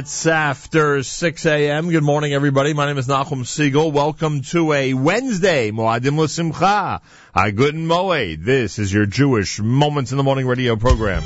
minutes after 6 a.m. Good morning, everybody. My name is Nachum Segal. Welcome to a Wednesday, Moadim L'Simcha, a Guten Moed. This is your Jewish Moments in the Morning radio program.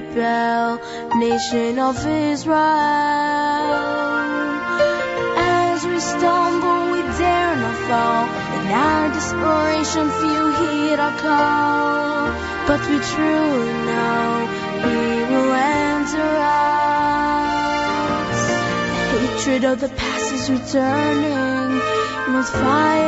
the nation of Israel. As we stumble, we dare not fall. In our desperation, few heed our call. But we truly know He will answer us. Hatred of the past is returning Must fire.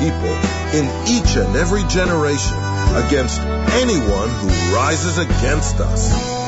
people in each and every generation against anyone who rises against us.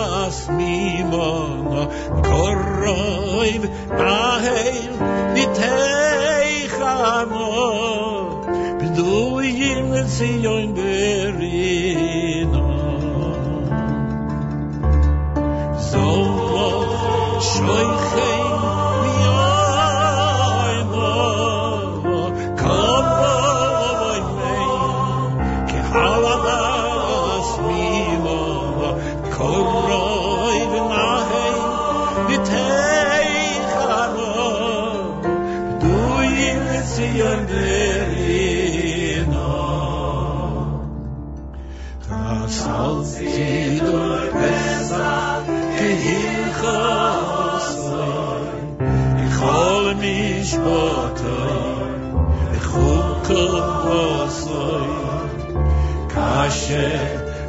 as mi mon koroyb nit hey khamo bdu yim tsiyon berino.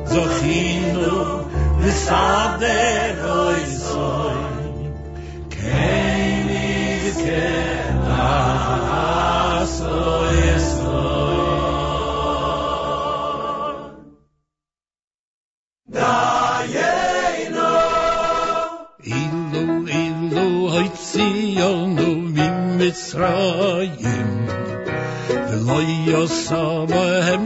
זוכינו דו, אוי זוי, קייני זי תא אסו ישו. דיינו, אין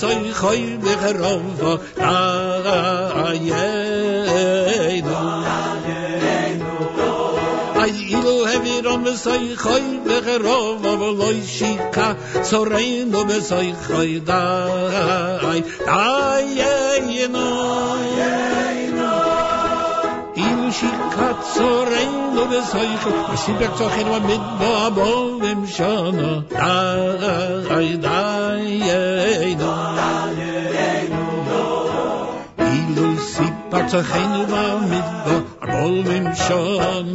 soy khoy be kharova ta ga aye do ilo hevi rom sai khoy be kharov va voloy shika sorain do be sai khoy da ay ay ay no ilo shika sorain do be sai khoy shika tsakhir va mit ba ba vem shana ay ay ay zu heine ba mit do rol im schon.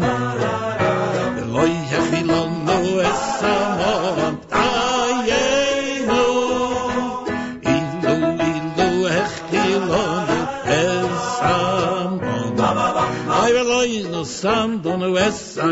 De loye khilon no es amon aye in lu in lu es ay veloy no sam do no es a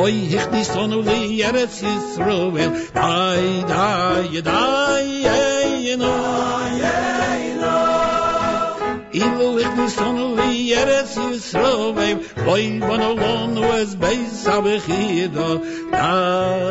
Boy, ich die Sonne und die Erz ist Dai, dai, dai, ey, ey, no. Ivo ich nis Sonne und die Erz ist Ruhel. Boy, von allon, was bei Sabechida. Dai, dai, dai.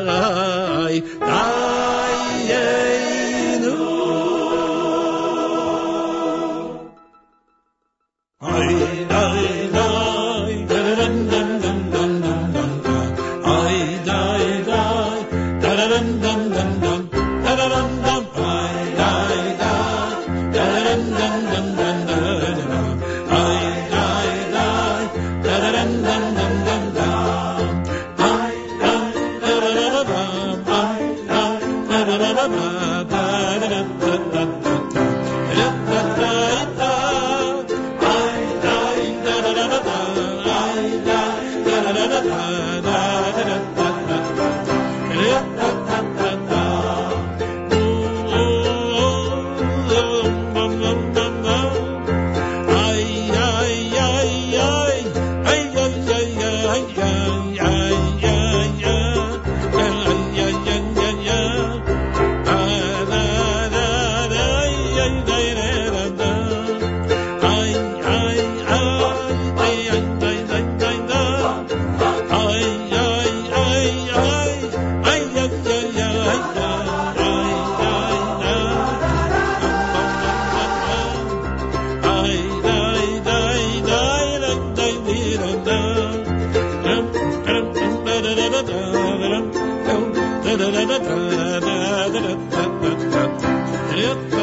Yeah.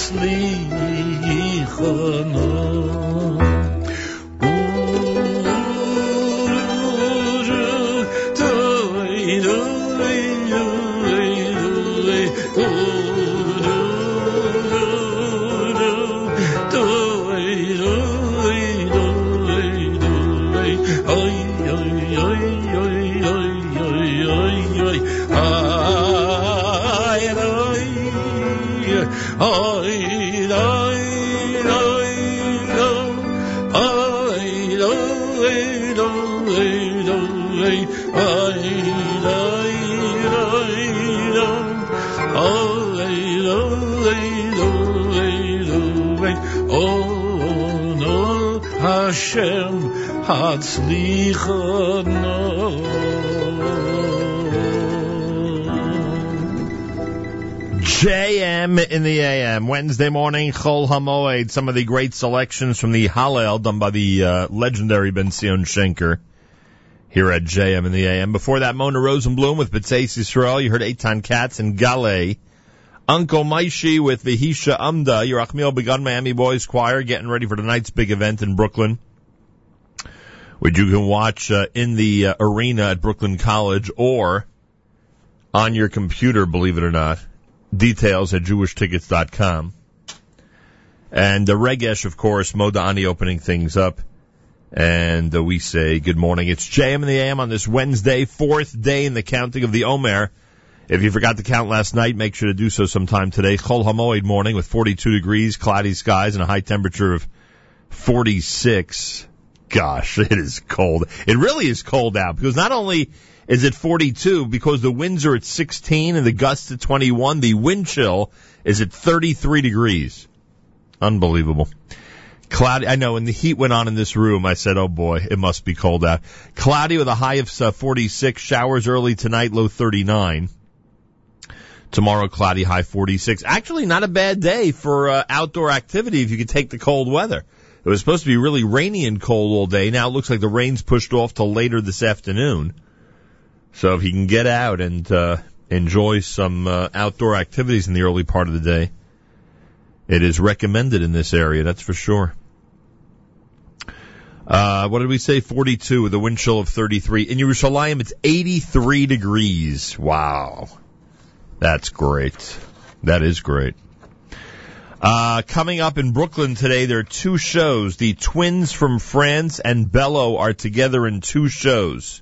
ясный их ночь. JM in the AM, Wednesday morning, Chol Hamoed, some of the great selections from the Hallel done by the uh, legendary Ben Zion Shenker here at JM in the AM. Before that, Mona Rosenblum with B'tzeis Yisrael. You heard Eitan Katz and Gale. Uncle Moishy with Vihisha Amda, Yerachmiel Begun Miami Boys Choir, getting ready for tonight's big event in Brooklyn, which you can watch uh, in the uh, arena at Brooklyn College or on your computer, believe it or not. Details at jewishtickets.com. And the Regesh, of course, Modani opening things up. And uh, we say good morning. It's JM in the AM on this Wednesday, fourth day in the counting of the Omer. If you forgot to count last night, make sure to do so sometime today. Chol Hamoed morning with 42 degrees, cloudy skies, and a high temperature of 46. Gosh, it is cold. It really is cold out because not only is it 42 because the winds are at 16 and the gusts at 21, the wind chill is at 33 degrees. Unbelievable. Cloudy, I know and the heat went on in this room, I said, oh boy, it must be cold out. Cloudy with a high of uh, 46, showers early tonight, low 39. Tomorrow, cloudy, high 46. Actually, not a bad day for uh, outdoor activity if you could take the cold weather. It was supposed to be really rainy and cold all day. Now it looks like the rain's pushed off till later this afternoon. So if you can get out and uh, enjoy some uh, outdoor activities in the early part of the day, it is recommended in this area, that's for sure. Uh, what did we say? 42 with a wind chill of 33. In Yerushalayim, it's 83 degrees. Wow. That's great. That is great. Uh, coming up in Brooklyn today, there are two shows. The twins from France and Bello are together in two shows.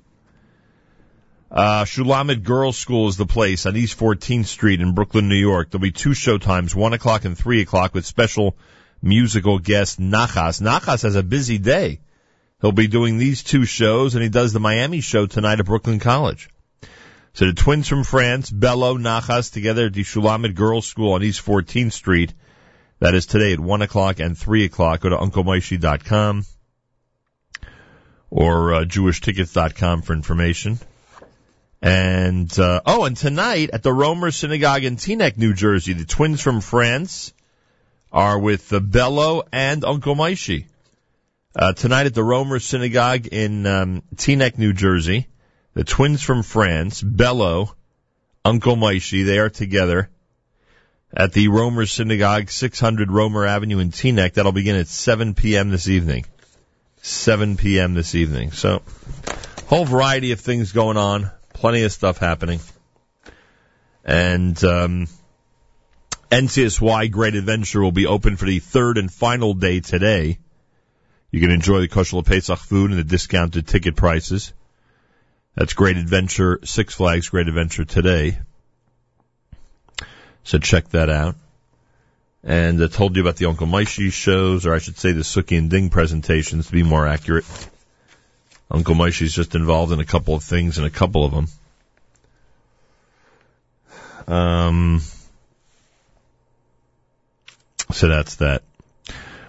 Uh, Shulamit Girls School is the place on East 14th Street in Brooklyn, New York. There'll be two show times, 1 o'clock and 3 o'clock with special musical guest Nachas. Nachas has a busy day. He'll be doing these two shows and he does the Miami show tonight at Brooklyn College. So the twins from France, Bello, Nachas, together at the Shulamit Girls School on East 14th Street. That is today at 1 o'clock and 3 o'clock. Go to UncleMoishy.com or uh, JewishTickets.com for information. And, uh, oh, and tonight at the Roemer Synagogue in Teaneck, New Jersey, the twins from France are with uh, Bello and Uncle Moishy. Uh, tonight at the Roemer Synagogue in um, Teaneck, New Jersey, the twins from France, Bello, Uncle Moishy, they are together at the Roemer Synagogue, 600 Roemer Avenue in Teaneck. That'll begin at 7 p.m. this evening. 7 p.m. this evening. So, whole variety of things going on. Plenty of stuff happening. And, um, NCSY Great Adventure will be open for the third and final day today. You can enjoy the kosher Pesach food and the discounted ticket prices. That's Great Adventure, Six Flags Great Adventure today. So check that out. And I told you about the Uncle Moishy shows, or I should say the Suki and Ding presentations to be more accurate. Uncle Moishy's just involved in a couple of things and a couple of them. Um, so that's that.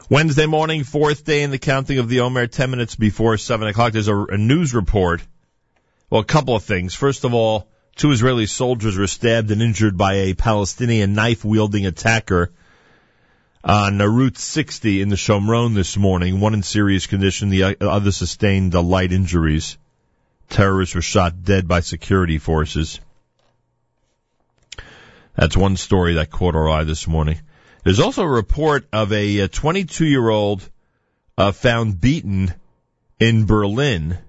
Wednesday morning, fourth day in the counting of the Omer, 10 minutes before 7 o'clock. There's a, a news report. Well, a couple of things. First of all, two Israeli soldiers were stabbed and injured by a Palestinian knife wielding attacker on Route 60 in the Shomron this morning. One in serious condition, the other sustained light injuries. Terrorists were shot dead by security forces. That's one story that caught our eye this morning. There's also a report of a 22 year old uh, found beaten in Berlin.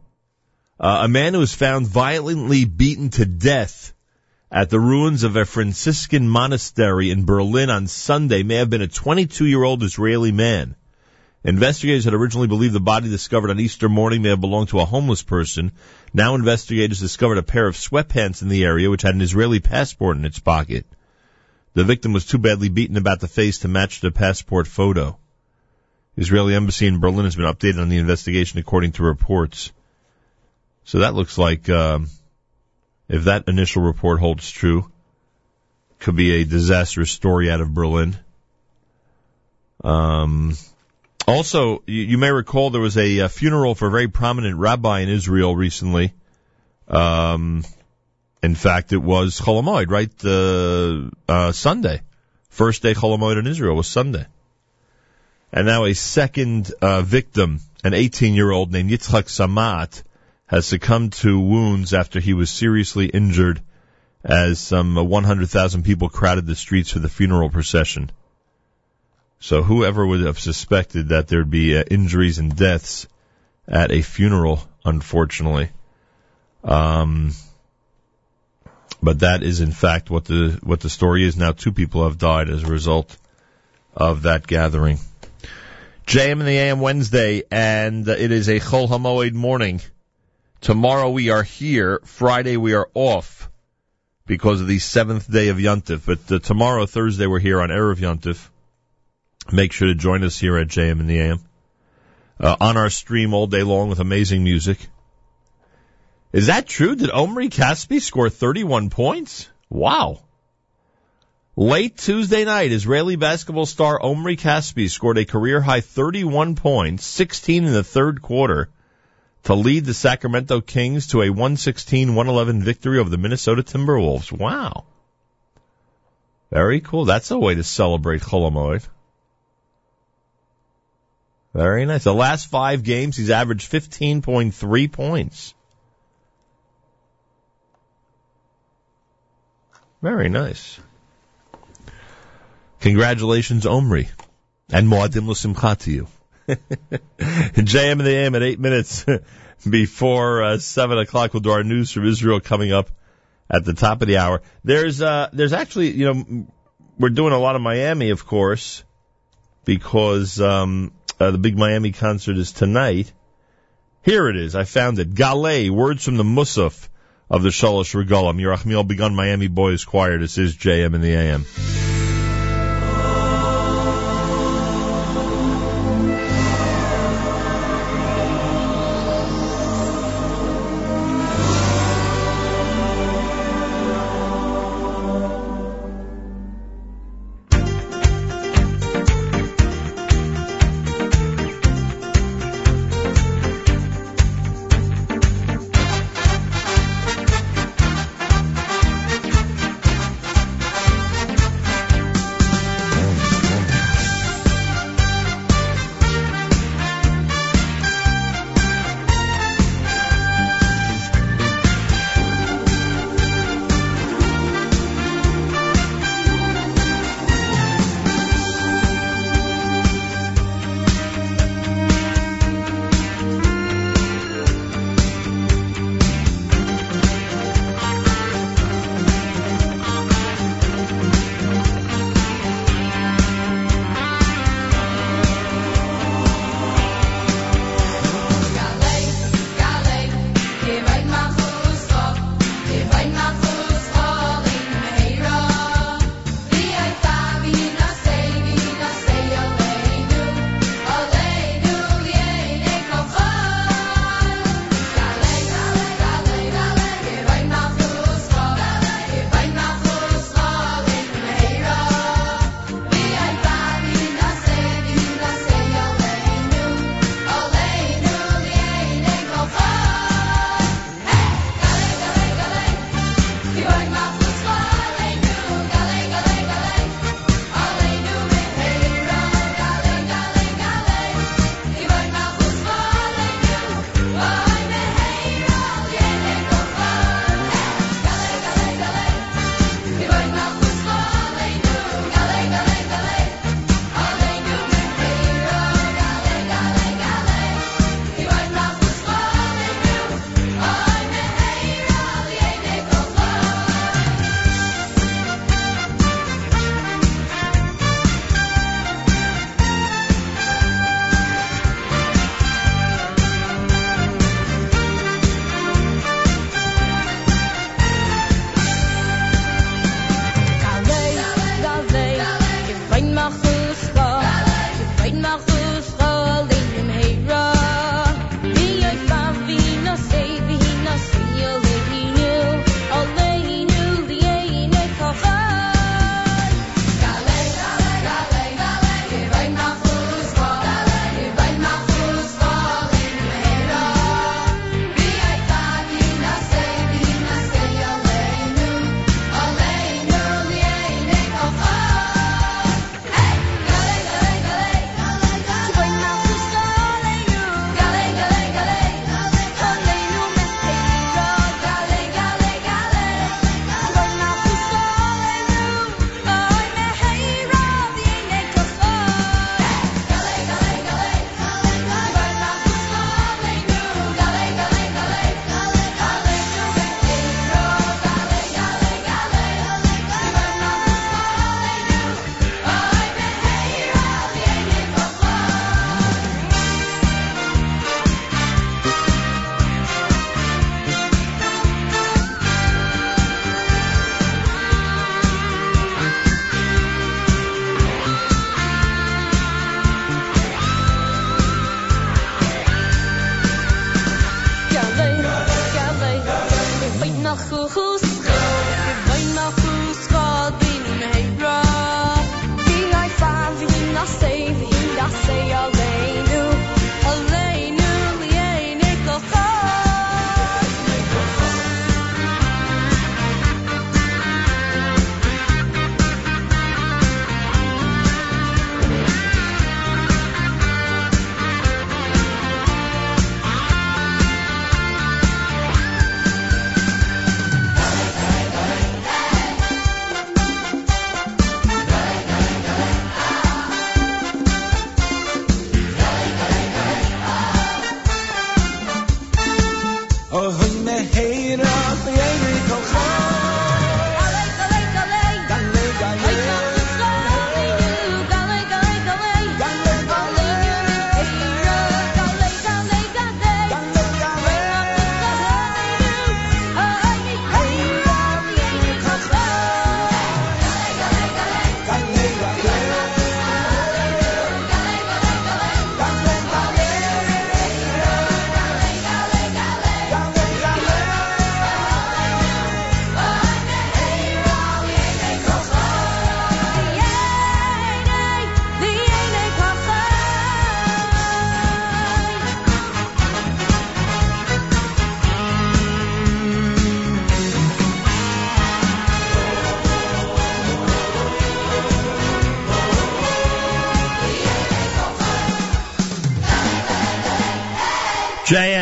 Uh, a man who was found violently beaten to death at the ruins of a Franciscan monastery in Berlin on Sunday may have been a 22 year old Israeli man. Investigators had originally believed the body discovered on Easter morning may have belonged to a homeless person. Now investigators discovered a pair of sweatpants in the area which had an Israeli passport in its pocket. The victim was too badly beaten about the face to match the passport photo. Israeli embassy in Berlin has been updated on the investigation according to reports. So that looks like, um, if that initial report holds true, could be a disastrous story out of Berlin. Um, also, you, you, may recall there was a, a, funeral for a very prominent rabbi in Israel recently. Um, in fact, it was Chol Hamoed, right? Uh, uh, Sunday. First day Chol Hamoed in Israel was Sunday. And now a second uh, victim, an 18-year-old named Yitzhak Samat, has succumbed to wounds after he was seriously injured as some 100,000 people crowded the streets for the funeral procession. So whoever would have suspected that there'd be uh, injuries and deaths at a funeral, unfortunately. Um, but that is in fact what the what the story is. Now two people have died as a result of that gathering. JM in the AM Wednesday, and it is a Chol Hamoed morning. Tomorrow we are here. Friday we are off because of the seventh day of Yontif. But uh, tomorrow, Thursday, we're here on Erev Yontif. Make sure to join us here at JM in the AM. Uh, on our stream all day long with amazing music. Is that true? Did Omri Caspi score 31 points? Wow. Late Tuesday night, Israeli basketball star Omri Caspi scored a career high 31 points, 16 in the third quarter, to lead the Sacramento Kings to a 116-111 victory over the Minnesota Timberwolves. Wow. Very cool. That's a way to celebrate Chol Hamoed. Very nice. The last five games, he's averaged 15.3 points. Very nice. Congratulations, Omri. And Moadim L'Simcha to you. JM in the AM at eight minutes before uh, seven o'clock. We'll do our news from Israel coming up at the top of the hour. There's uh, there's actually you know we're doing a lot of Miami, of course, because um, uh, the big Miami concert is tonight. Here it is. I found it. Galay, words from the Musaf of the Shalosh Regalim. Yerachmiel Begun Miami Boys Choir. This is JM in the AM.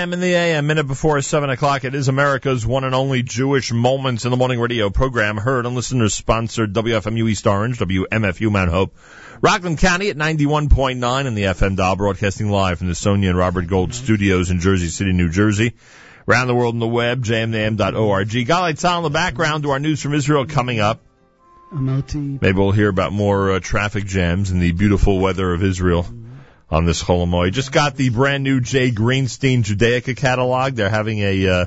a.m. in the a.m. minute before 7 o'clock. It is America's one and only Jewish Moments in the Morning radio program heard on listeners sponsored WFMU East Orange, WMFU Mount Hope, Rockland County at 91.9 and the FM dial broadcasting live from the Sonia and Robert Gold mm-hmm. studios in Jersey City, New Jersey. Around the world on the web, jmnam.org. Galite Sal in the background to our news from Israel coming up. Maybe we'll hear about more uh, traffic jams and the beautiful weather of Israel on this Chol Hamoed. Just got the brand new Jay Greenstein Judaica catalog. They're having a uh,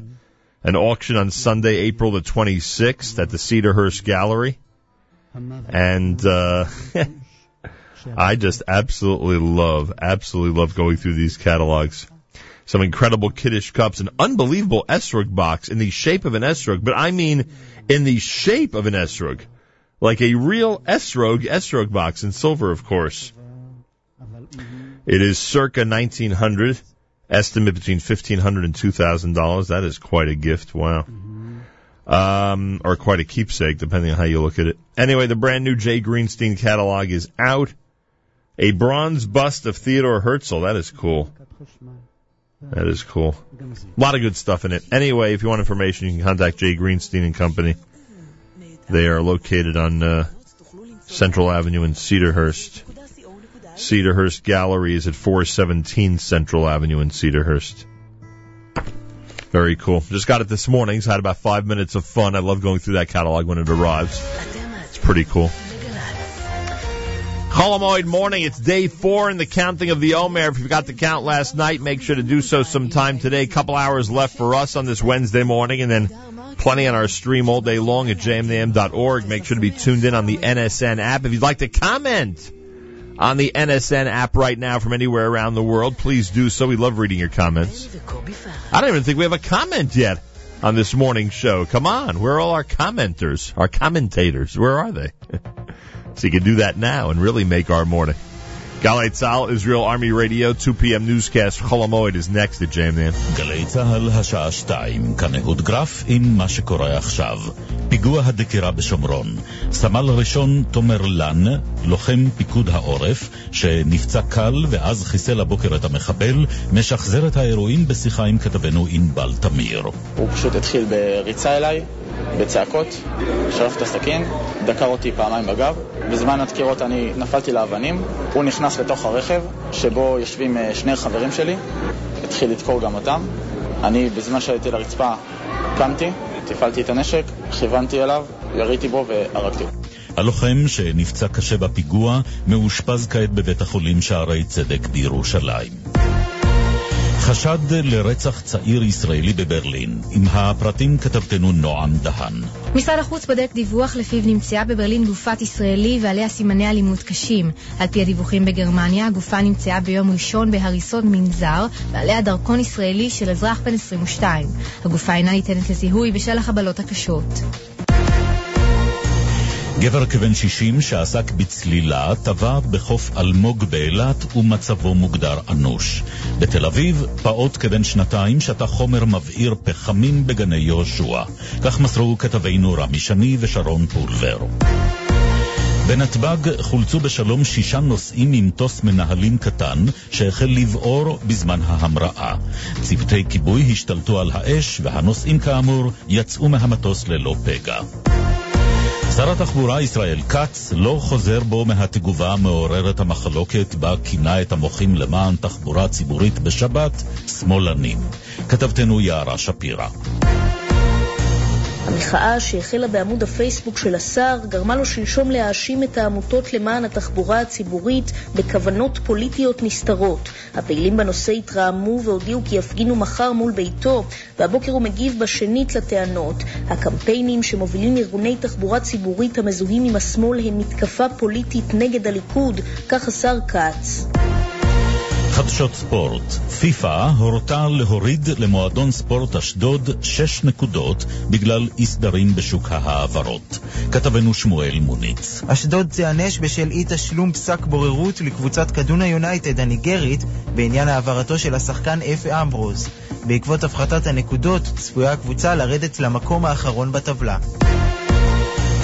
an auction on Sunday, April the 26th at the Cedarhurst Gallery, and uh, I just absolutely love, absolutely love going through these catalogs. Some incredible Kiddush cups, an unbelievable esrog box in the shape of an esrog, but I mean in the shape of an esrog. Like a real esrog, esrog box in silver, of course. It is circa 1900, estimate between 1500 and 2000 dollars. That is quite a gift. Wow. Um, or quite a keepsake, depending on how you look at it. Anyway, the brand new Jay Greenstein catalog is out. A bronze bust of Theodore Herzl. That is cool. That is cool. A lot of good stuff in it. Anyway, if you want information, you can contact Jay Greenstein and Company. They are located on uh, Central Avenue in Cedarhurst. Cedarhurst Gallery is at 417 Central Avenue in Cedarhurst. Very cool. Just got it this morning. So had about five minutes of fun. I love going through that catalog when it arrives. It's pretty cool. Chol Hamoed morning. It's day four in the counting of the Omer. If you forgot to count last night, make sure to do so sometime today. Couple hours left for us on this Wednesday morning, and then plenty on our stream all day long at jmnam.org. Make sure to be tuned in on the NSN app. If you'd like to comment on the NSN app right now from anywhere around the world, please do so. We love reading your comments. I don't even think we have a comment yet on this morning's show. Come on, where are all our commenters, our commentators? Where are they? so you can do that now and really make our morning. Galay Tzal, Israel Army Radio, 2 p.m. newscast. Cholamoid is next at JMN. גלי צה"ל, השעה שתיים, כאן אהוד גרף עם מה שקורה עכשיו. פיגוע הדקירה בשומרון. סמל ראשון תומר לן, לוחם פיקוד העורף, שנפצע קל ואז חיסל הבוקר את המחבל, משחזר את האירועים בשיחה עם כתבנו ענבל תמיר. הוא פשוט התחיל בריצה אליי, בצעקות, שלף את הסכין, דקר אותי פעמיים בגב. בזמן הדקירות אני נפלתי לאבנים, הוא נכנס לתוך הרכב, שבו יושבים אה, שני חברים שלי, התחיל לדקור גם אותם. אני, בזמן שהייתי לרצפה, קמתי, הפעלתי את הנשק, כיוונתי אליו, יריתי בו והרגתי. הלוחם, שנפצע קשה בפיגוע, מאושפז כעת בבית החולים שערי צדק בירושלים. חשד לרצח צעיר ישראלי בברלין. עם הפרטים כתבתנו נועם דהן. משרד החוץ בודק דיווח לפיו נמצאה בברלין גופת ישראלי ועליה סימני אלימות קשים. על פי הדיווחים בגרמניה, הגופה נמצאה ביום ראשון בהריסות מנזר, ועליה דרכון ישראלי של אזרח בן 22. הגופה אינה ניתנת לזיהוי בשל החבלות הקשות. גבר כבן 60 שעסק בצלילה טבע בחוף אלמוג באילת ומצבו מוגדר אנוש. בתל אביב, פעוט כבן שנתיים שתה חומר מבעיר פחמים בגני יהושע. כך מסרו כתבינו רמי שני ושרון פולבר. בנתב"ג חולצו בשלום שישה נוסעים ממטוס מנהלים קטן שהחל לבעור בזמן ההמראה. צוותי כיבוי השתלטו על האש והנוסעים כאמור יצאו מהמטוס ללא פגע. שר התחבורה ישראל כץ לא חוזר בו מהתגובה המעוררת המחלוקת בה כינה את המוחים למען תחבורה ציבורית בשבת שמאלנים. כתבתנו יערה שפירא. המחאה שהחלה בעמוד הפייסבוק של השר גרמה לו שלשום להאשים את העמותות למען התחבורה הציבורית בכוונות פוליטיות נסתרות. הפעילים בנושא התרעמו והודיעו כי יפגינו מחר מול ביתו, והבוקר הוא מגיב בשנית לטענות. הקמפיינים שמובילים ארגוני תחבורה ציבורית המזוהים עם השמאל הם מתקפה פוליטית נגד הליכוד, כך השר כץ. חדשות ספורט. פיפ"א הורתה להוריד למועדון ספורט אשדוד שש נקודות בגלל אי סדרים בשוק ההעברות. כתבנו שמואל מוניץ. אשדוד תיענש בשל אי תשלום פסק בוררות לקבוצת קדונה יונייטד הניגרית בעניין העברתו של השחקן אפה אמברוז. בעקבות הפחתת הנקודות צפויה הקבוצה לרדת למקום האחרון בטבלה.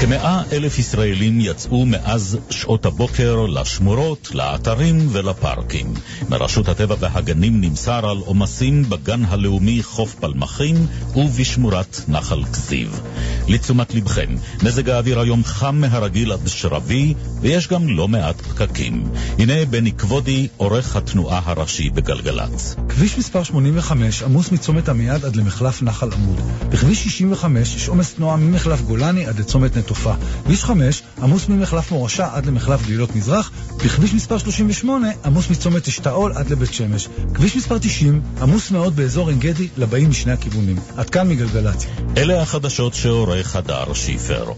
כמאה אלף ישראלים יצאו מאז שעות הבוקר לשמורות, לאתרים ולפארקים. מרשות הטבע והגנים נמסר על עומסים בגן הלאומי חוף פלמחים ובשמורת נחל כזיב. לתשומת לבכם, מזג האוויר היום חם מהרגיל עד שרבי, ויש גם לא מעט פקקים. הנה בני כבודי, עורך התנועה הראשי בגלגלצ. כביש מספר 85 עמוס מצומת עמיעד עד למחלף נחל עמוד. בכביש 65 יש עומס תנועה ממחלף גולני עד לצומת התופעה. כביש 5 עמוס ממחלף מורשה עד למחלף גלילות מזרח, בכביש מספר 38 עמוס מצומת אשתאול עד לבית שמש. כביש מספר 90 עמוס מאוד באזור עין גדי לבאים משני הכיוונים. עד כאן מגלגלציה. אלה החדשות שעורך הדר שיפר.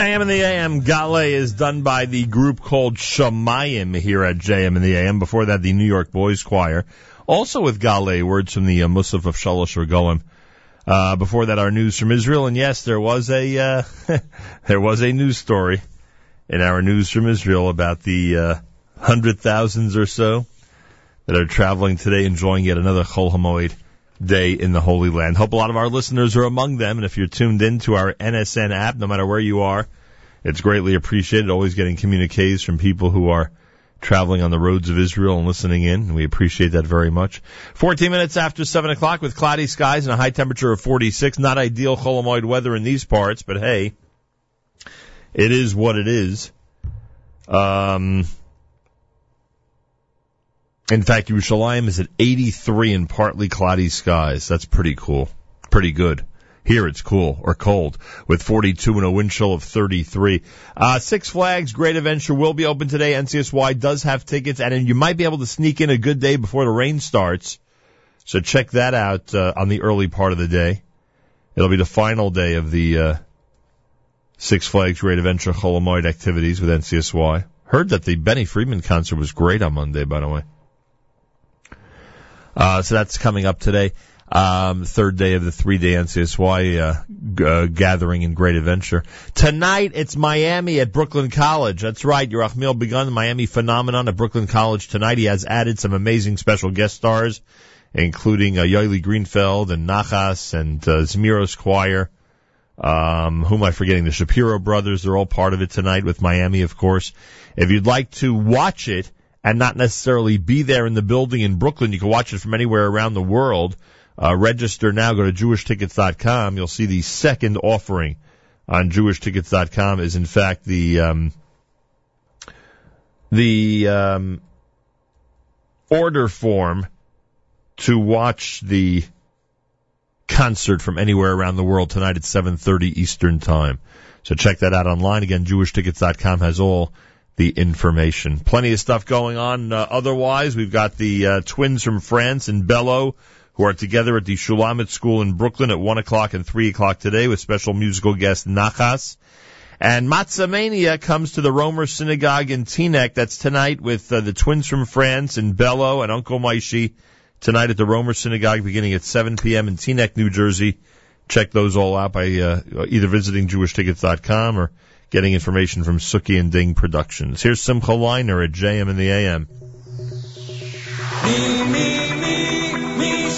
JM in the AM. Gale is done by the group called Shamayim here at JM in the AM. Before that, the New York Boys Choir. Also with Gale, words from the uh, Musaf of Shalosh Regalim. Uh, before that, our news from Israel. And yes, there was a, uh, there was a news story in our news from Israel about the, uh, hundred thousands or so that are traveling today, enjoying yet another Chol Hamoed day in the Holy Land. Hope a lot of our listeners are among them, and if you're tuned in to our NSN app, no matter where you are, it's greatly appreciated. Always getting communiques from people who are traveling on the roads of Israel and listening in, we appreciate that very much. 14 minutes after 7 o'clock with cloudy skies and a high temperature of 46. Not ideal Chol Hamoed weather in these parts, but hey, it is what it is. Um, in fact, Yerushalayim is at 83 and partly cloudy skies. That's pretty cool. Pretty good. Here it's cool or cold with 42 and a wind chill of 33. Uh, Six Flags Great Adventure will be open today. NCSY does have tickets and you might be able to sneak in a good day before the rain starts. So check that out uh, on the early part of the day. It'll be the final day of the uh, Six Flags Great Adventure Chol Hamoed activities with NCSY. Heard that the Benny Friedman concert was great on Monday, by the way. Uh, so that's coming up today. Um, third day of the three day NCSY, uh, g- uh, gathering in Great Adventure. Tonight, it's Miami at Brooklyn College. That's right. Your Yerachmiel Begun the Miami phenomenon at Brooklyn College tonight. He has added some amazing special guest stars, including, uh, Yoeli Greenfeld and Nachas and, uh, Zmiros Choir. Um, who am I forgetting? The Shapiro brothers. They're all part of it tonight with Miami, of course. If you'd like to watch it, and not necessarily be there in the building in Brooklyn. You can watch it from anywhere around the world. Uh, register now. Go to jewishtickets.com. You'll see the second offering on jewishtickets.com is in fact the um, the um, order form to watch the concert from anywhere around the world tonight at 7:30 Eastern Time. So check that out online. Again, jewishtickets.com has all the information. Plenty of stuff going on. Uh, otherwise, we've got the uh, twins from France and Bello who are together at the Shulamit School in Brooklyn at 1 o'clock and 3 o'clock today with special musical guest Nachas. And Matzah Mania comes to the Roemer Synagogue in Teaneck. That's tonight with uh, the twins from France and Bello and Uncle Moishy tonight at the Roemer Synagogue beginning at 7 p.m. in Teaneck, New Jersey. Check those all out by uh, either visiting jewishtickets.com or getting information from Suki and Ding Productions. Here's Simcha Weiner at JM in the AM. Me, me, me, me,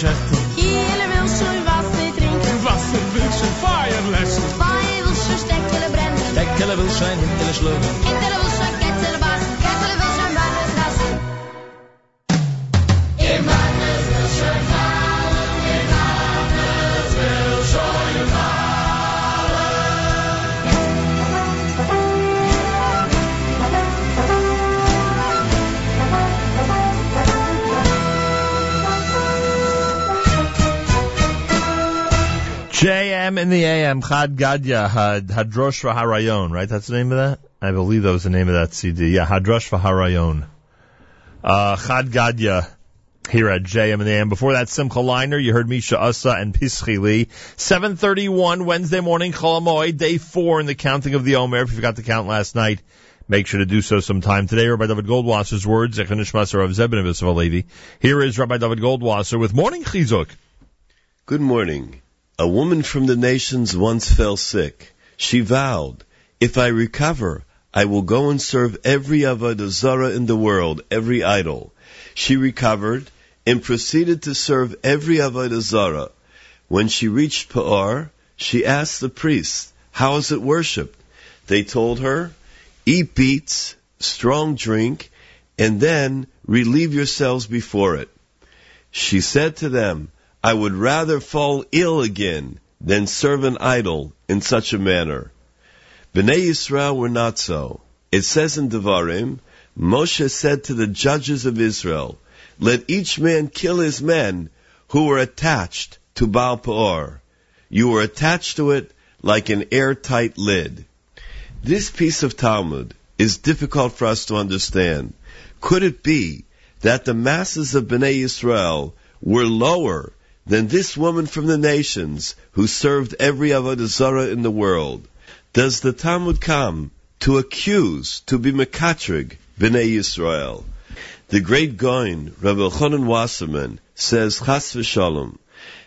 treasure Had Gadya Had Hadrosh Harayon, right? That's the name of that? I believe that was the name of that CD. Yeah, Hadrosh Vaharayon. Uh, Chad Gadya here at JM in the AM. Before that, Simcha Leiner, you heard Misha Asa and Pischi Lee. 731 Wednesday morning, Chol Hamoed, day four in the counting of the Omer. If you forgot to count last night, make sure to do so sometime today. Rabbi David Goldwasser's words, Echanishmasar of Zebin of Here is Rabbi David Goldwasser with Morning Chizuk. Good morning. A woman from the nations once fell sick. She vowed, If I recover, I will go and serve every Avodah Zarah in the world, every idol. She recovered and proceeded to serve every Avodah Zarah. When she reached Peor, she asked the priests, How is it worshipped? They told her, Eat beets, strong drink, and then relieve yourselves before it. She said to them, I would rather fall ill again than serve an idol in such a manner. Bnei Yisrael were not so. It says in Devarim, Moshe said to the judges of Israel, Let each man kill his men who were attached to Baal Peor. You were attached to it like an airtight lid. This piece of Talmud is difficult for us to understand. Could it be that the masses of Bnei Israel were lower than this woman from the nations who served every Avodah Zarah in the world? Does the Talmud come to accuse, to be Mekatrig, Bnei Yisrael? The great Gaon, Rabbi Chonan Wasserman, says, Chas v'shalom,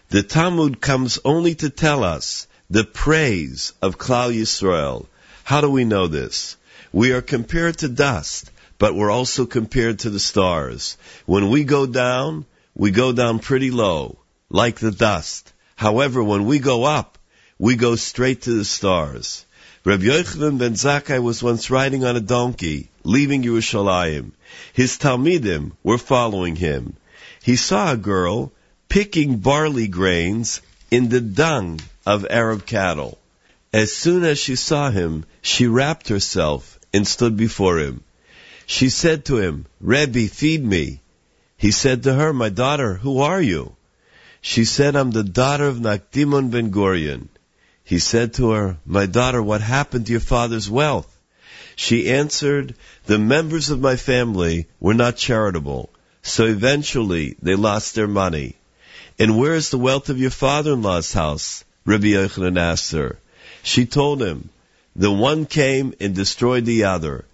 the Talmud comes only to tell us the praise of Klal Yisrael. How do we know this? We are compared to dust, but we're also compared to the stars. When we go down, we go down pretty low, like the dust. However, when we go up, we go straight to the stars. Rabbi Yochanan ben Zakkai was once riding on a donkey, leaving Yerushalayim. His Talmidim were following him. He saw a girl picking barley grains in the dung of Arab cattle. As soon as she saw him, she wrapped herself and stood before him. She said to him, Rebbe, feed me. He said to her, My daughter, who are you? She said, I'm the daughter of Nakdimon ben Gurion. He said to her, My daughter, what happened to your father's wealth? She answered, The members of my family were not charitable, so eventually they lost their money. And where is the wealth of your father-in-law's house? Rabbi Yochanan asked her. She told him, The one came and destroyed the other.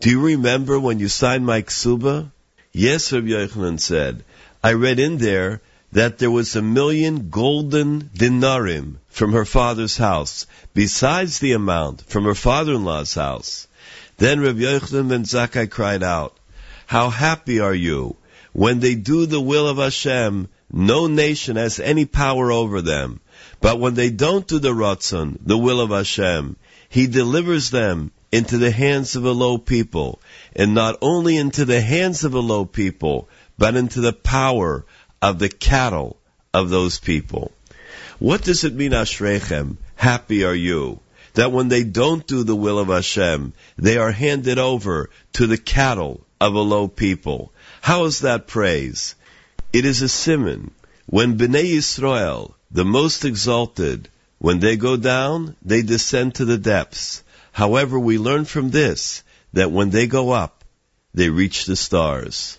Do you remember when you signed my ksuba? Yes, Rabbi Yochanan said. I read in there that there was a million golden dinarim from her father's house, besides the amount from her father-in-law's house. Then Rabbi Yochanan ben Zakkai cried out, How happy are you! When they do the will of Hashem, no nation has any power over them. But when they don't do the Ratzon, the will of Hashem, He delivers them into the hands of a low people, and not only into the hands of a low people, but into the power of the cattle of those people. What does it mean, Ashrechem? Happy are you. That when they don't do the will of Hashem, they are handed over to the cattle of a low people. How is that praise? It is a simon. When Bnei Yisrael, the most exalted, when they go down, they descend to the depths. However, we learn from this that when they go up, they reach the stars.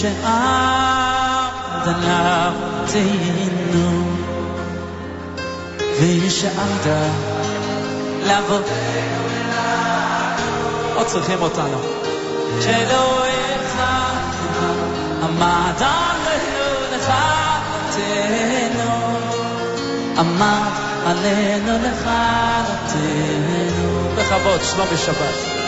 שאת עליו תהיינו והשארת לעבוד. עוד צריכים אותנו. שלא יחזק עמד עלינו לכלותנו עמד עלינו לכלותנו בכבוד שלום ושבת.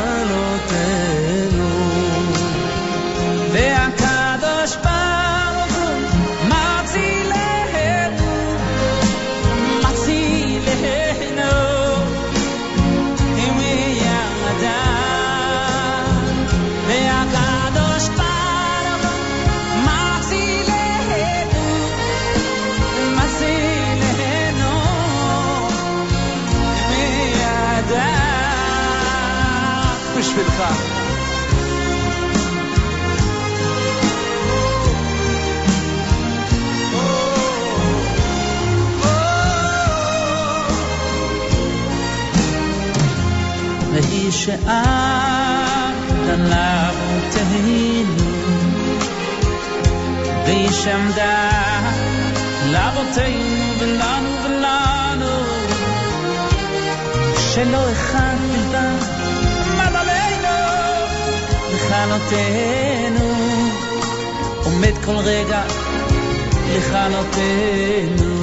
שעמדת לאבותינו והיא שעמדה לאבותינו ולנו ולנו שלא אחד בלבד עמד עלינו לכלותנו עומד כל רגע לכלותנו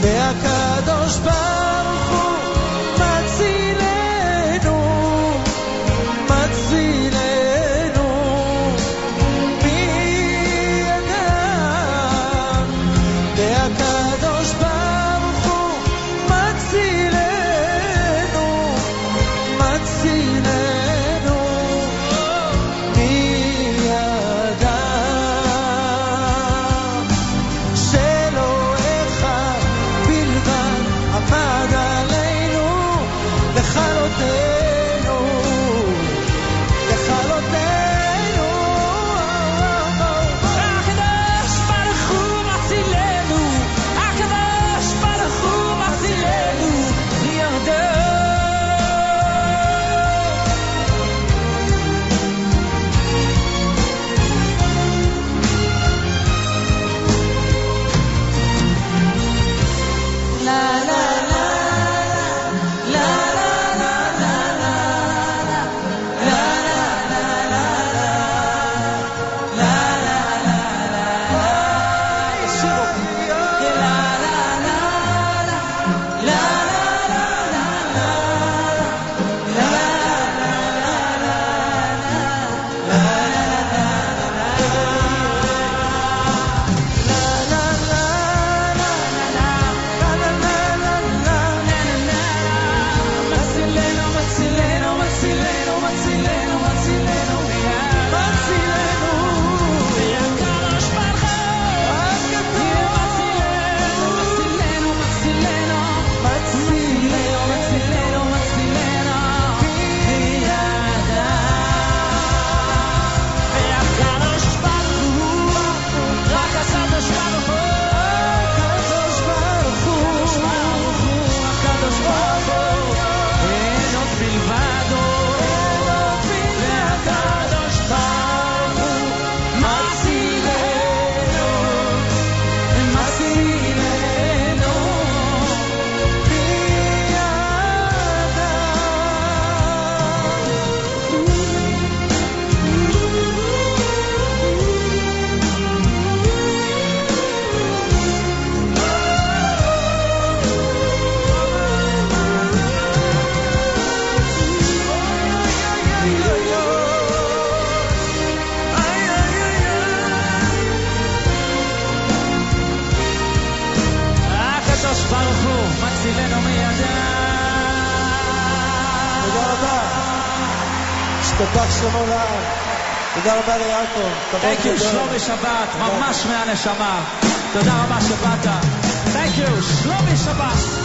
והקדוש ברוך שמו לעד. תודה רבה ליעקב. Thank you. שלומי שבת, ממש מהנשמה. תודה רבה שבאת. Thank you, שלומי שבת.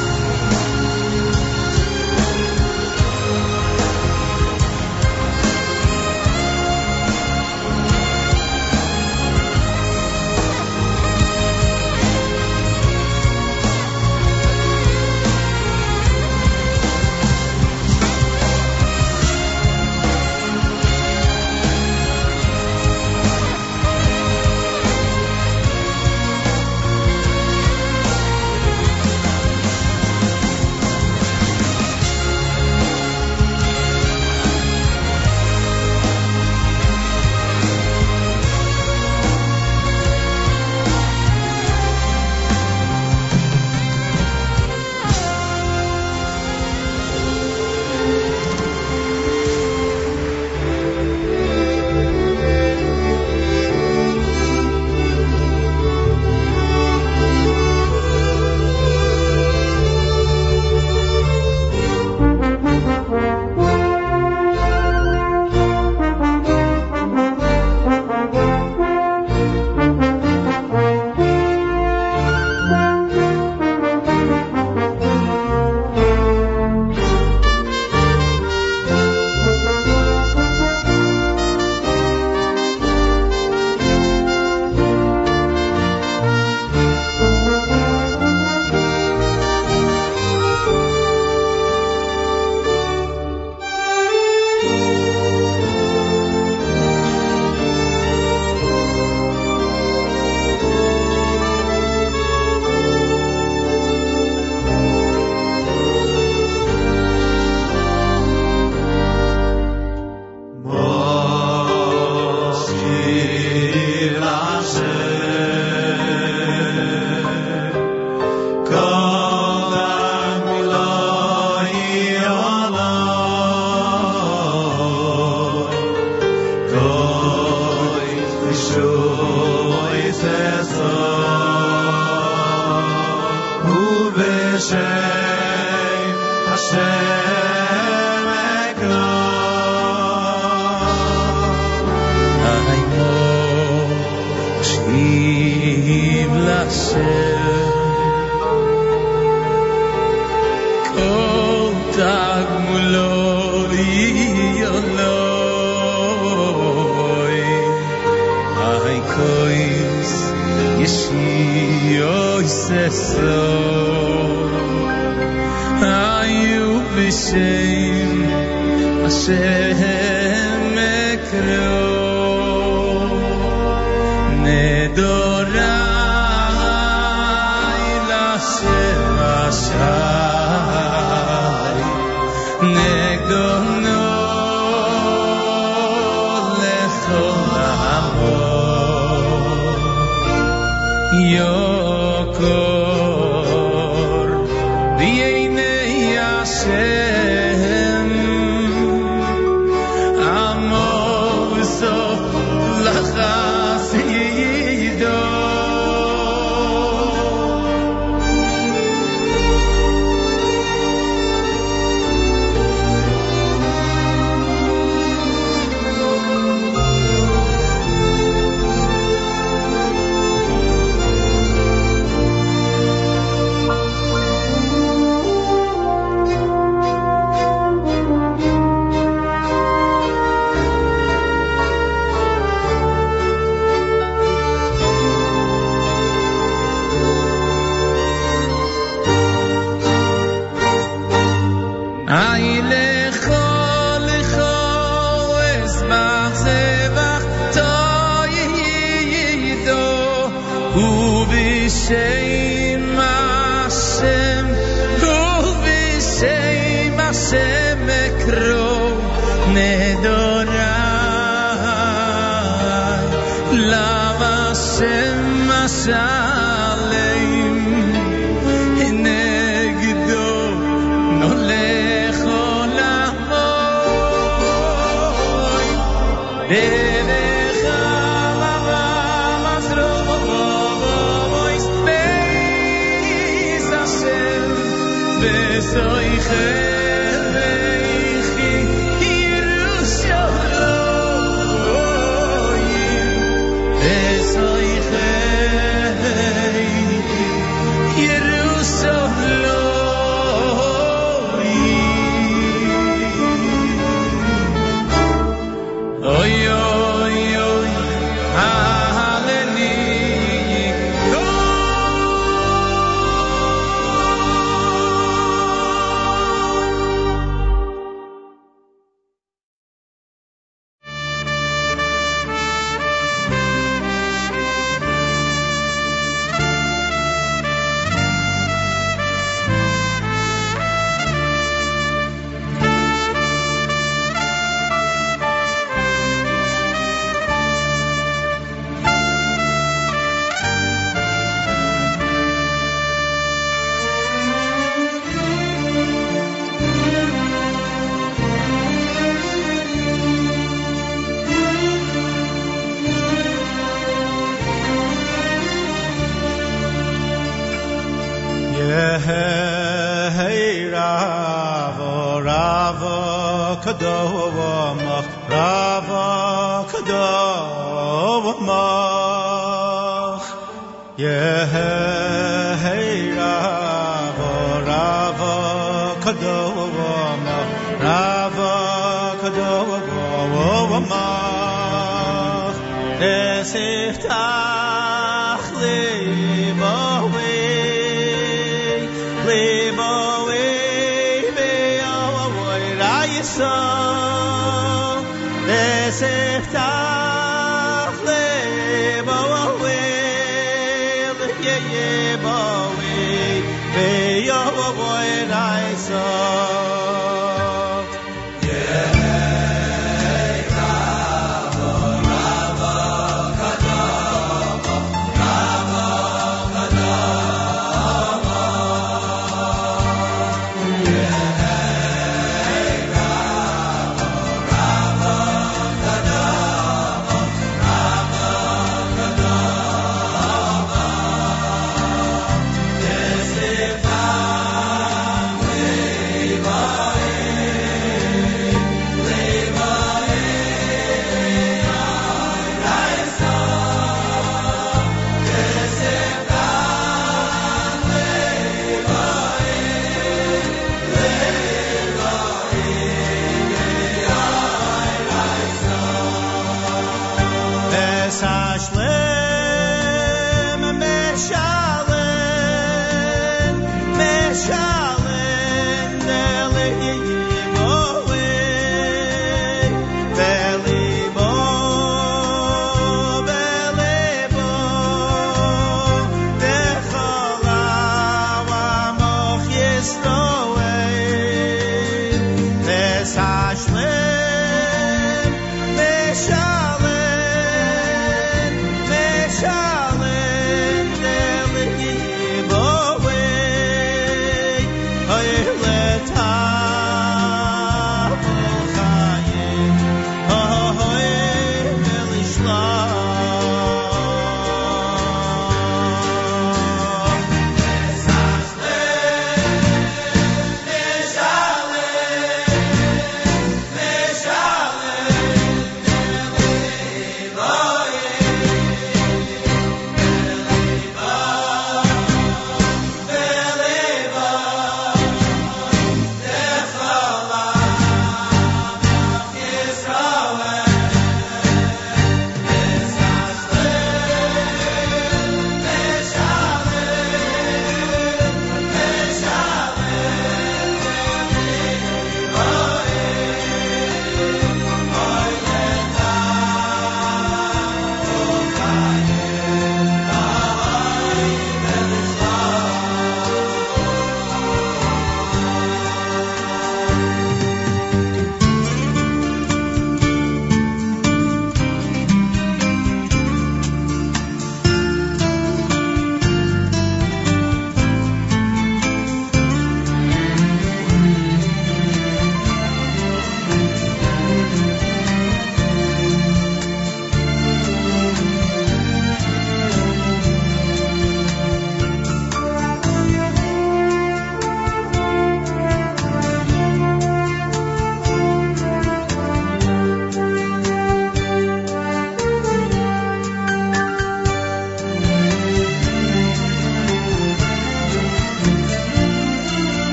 kado wa go wa wa ma es ich li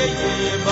yeah,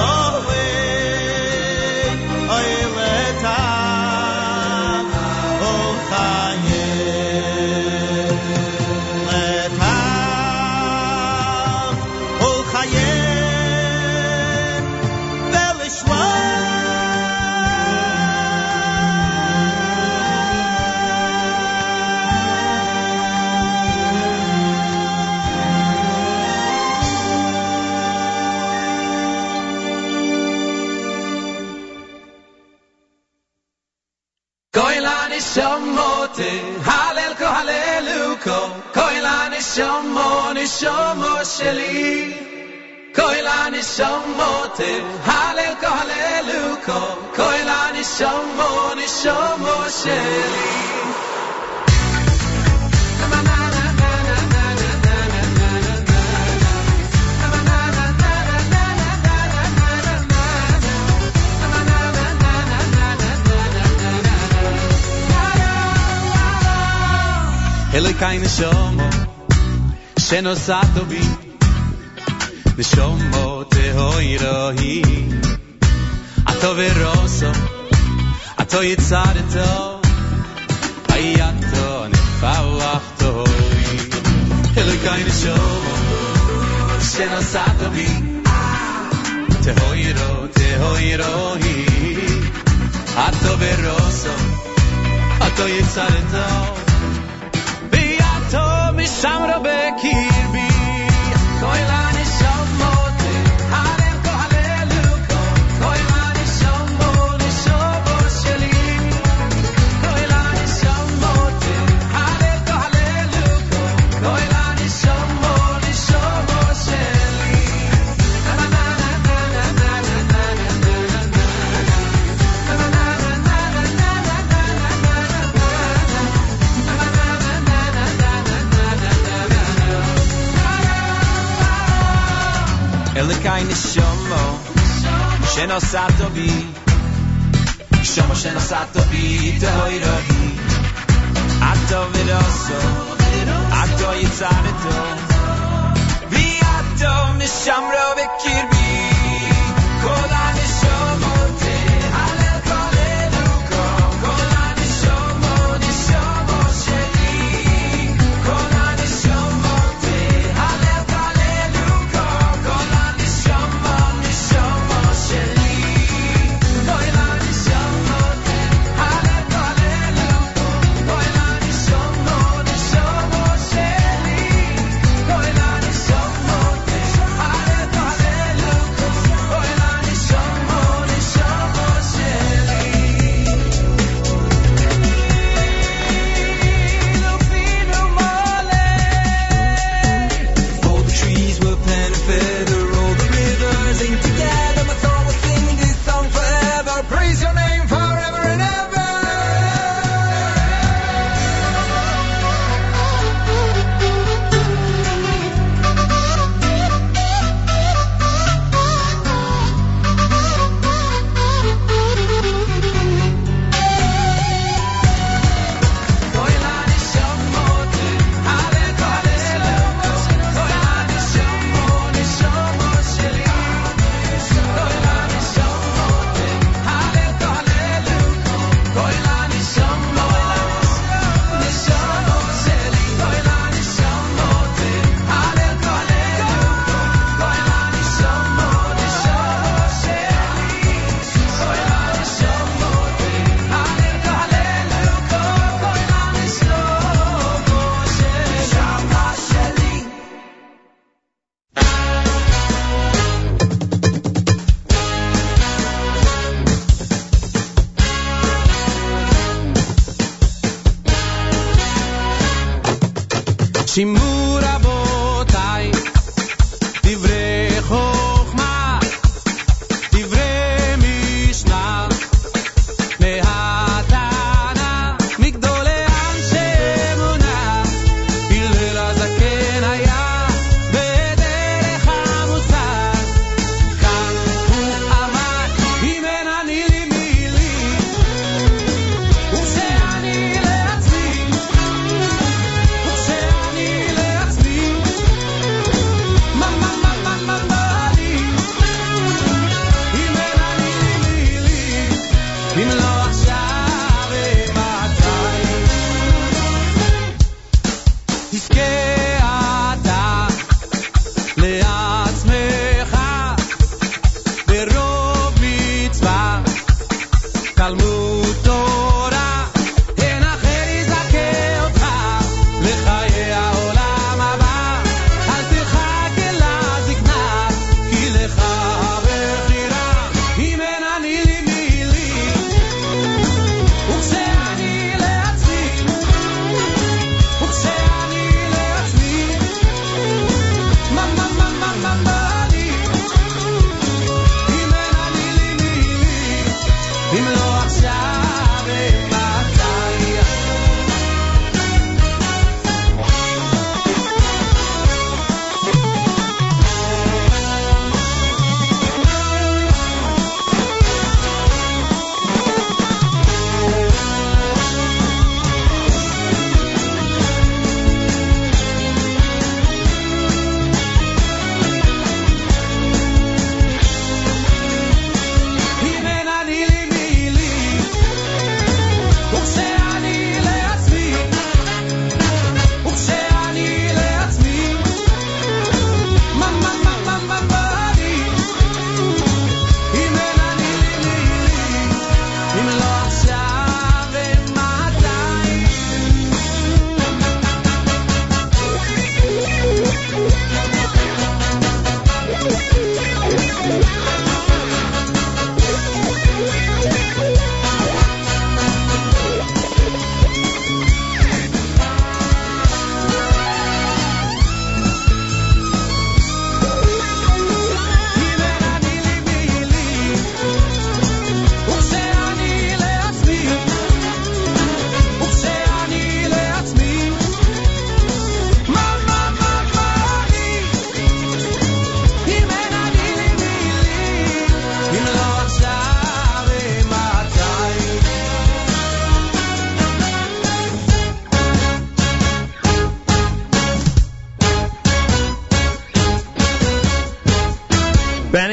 נשומות שנוסע טובים, נשומות אוי רואי. אתה ורוסו, אתה יצרתו, היתו נפרחתו. אלוקי נשומות שנוסע טובים, תהוירו, תהוירו היא. אתה ורוסו, אתה יצרתו. شم را بکیر بی شناس تا بی شما شناس تا بی دهای های راهی عدا وراسا عدای تر تو. بی حتی نشم را بکیر بی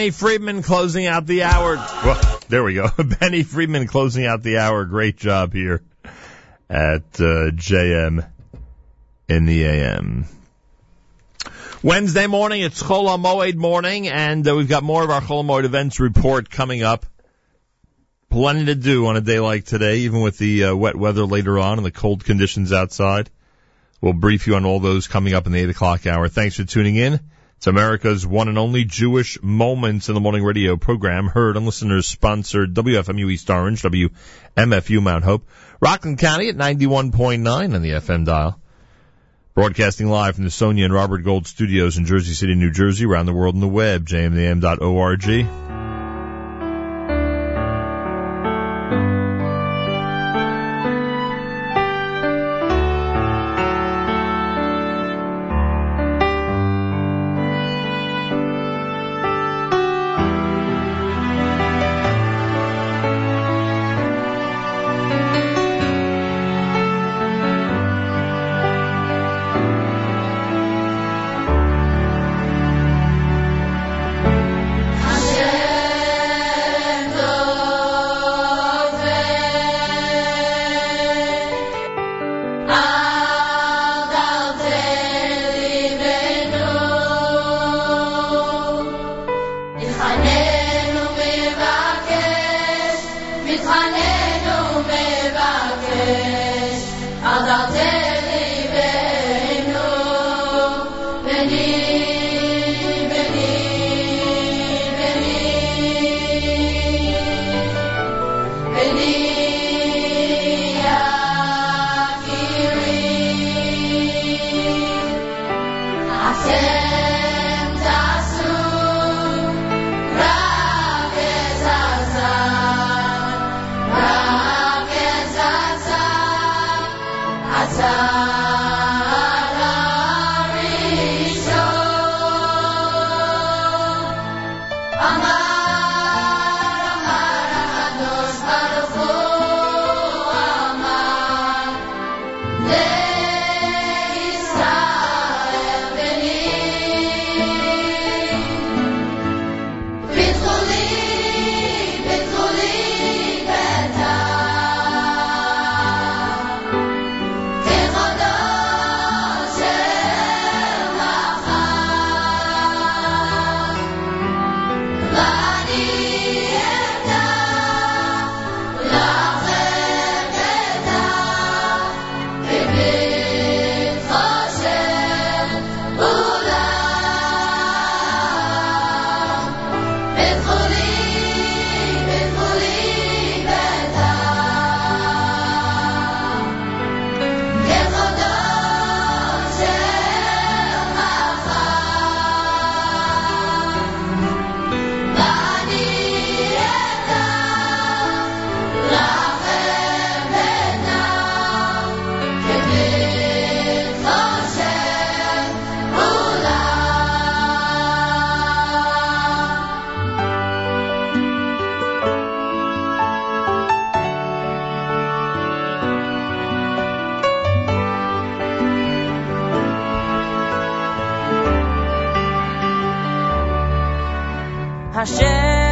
Benny Friedman closing out the hour. Well, there we go. Benny Friedman closing out the hour. Great job here at uh, JM in the AM. Wednesday morning, it's Chol HaMoed morning, and uh, we've got more of our Chol HaMoed events report coming up. Plenty to do on a day like today, even with the uh, wet weather later on and the cold conditions outside. We'll brief you on all those coming up in the 8 o'clock hour. Thanks for tuning in. It's America's one and only Jewish Moments in the Morning radio program, heard on listeners sponsored WFMU East Orange, WMFU Mount Hope, Rockland County at 91.9 on the FM dial. Broadcasting live from the Sonia and Robert Gold studios in Jersey City, New Jersey, around the world on the web, jmam.org. share.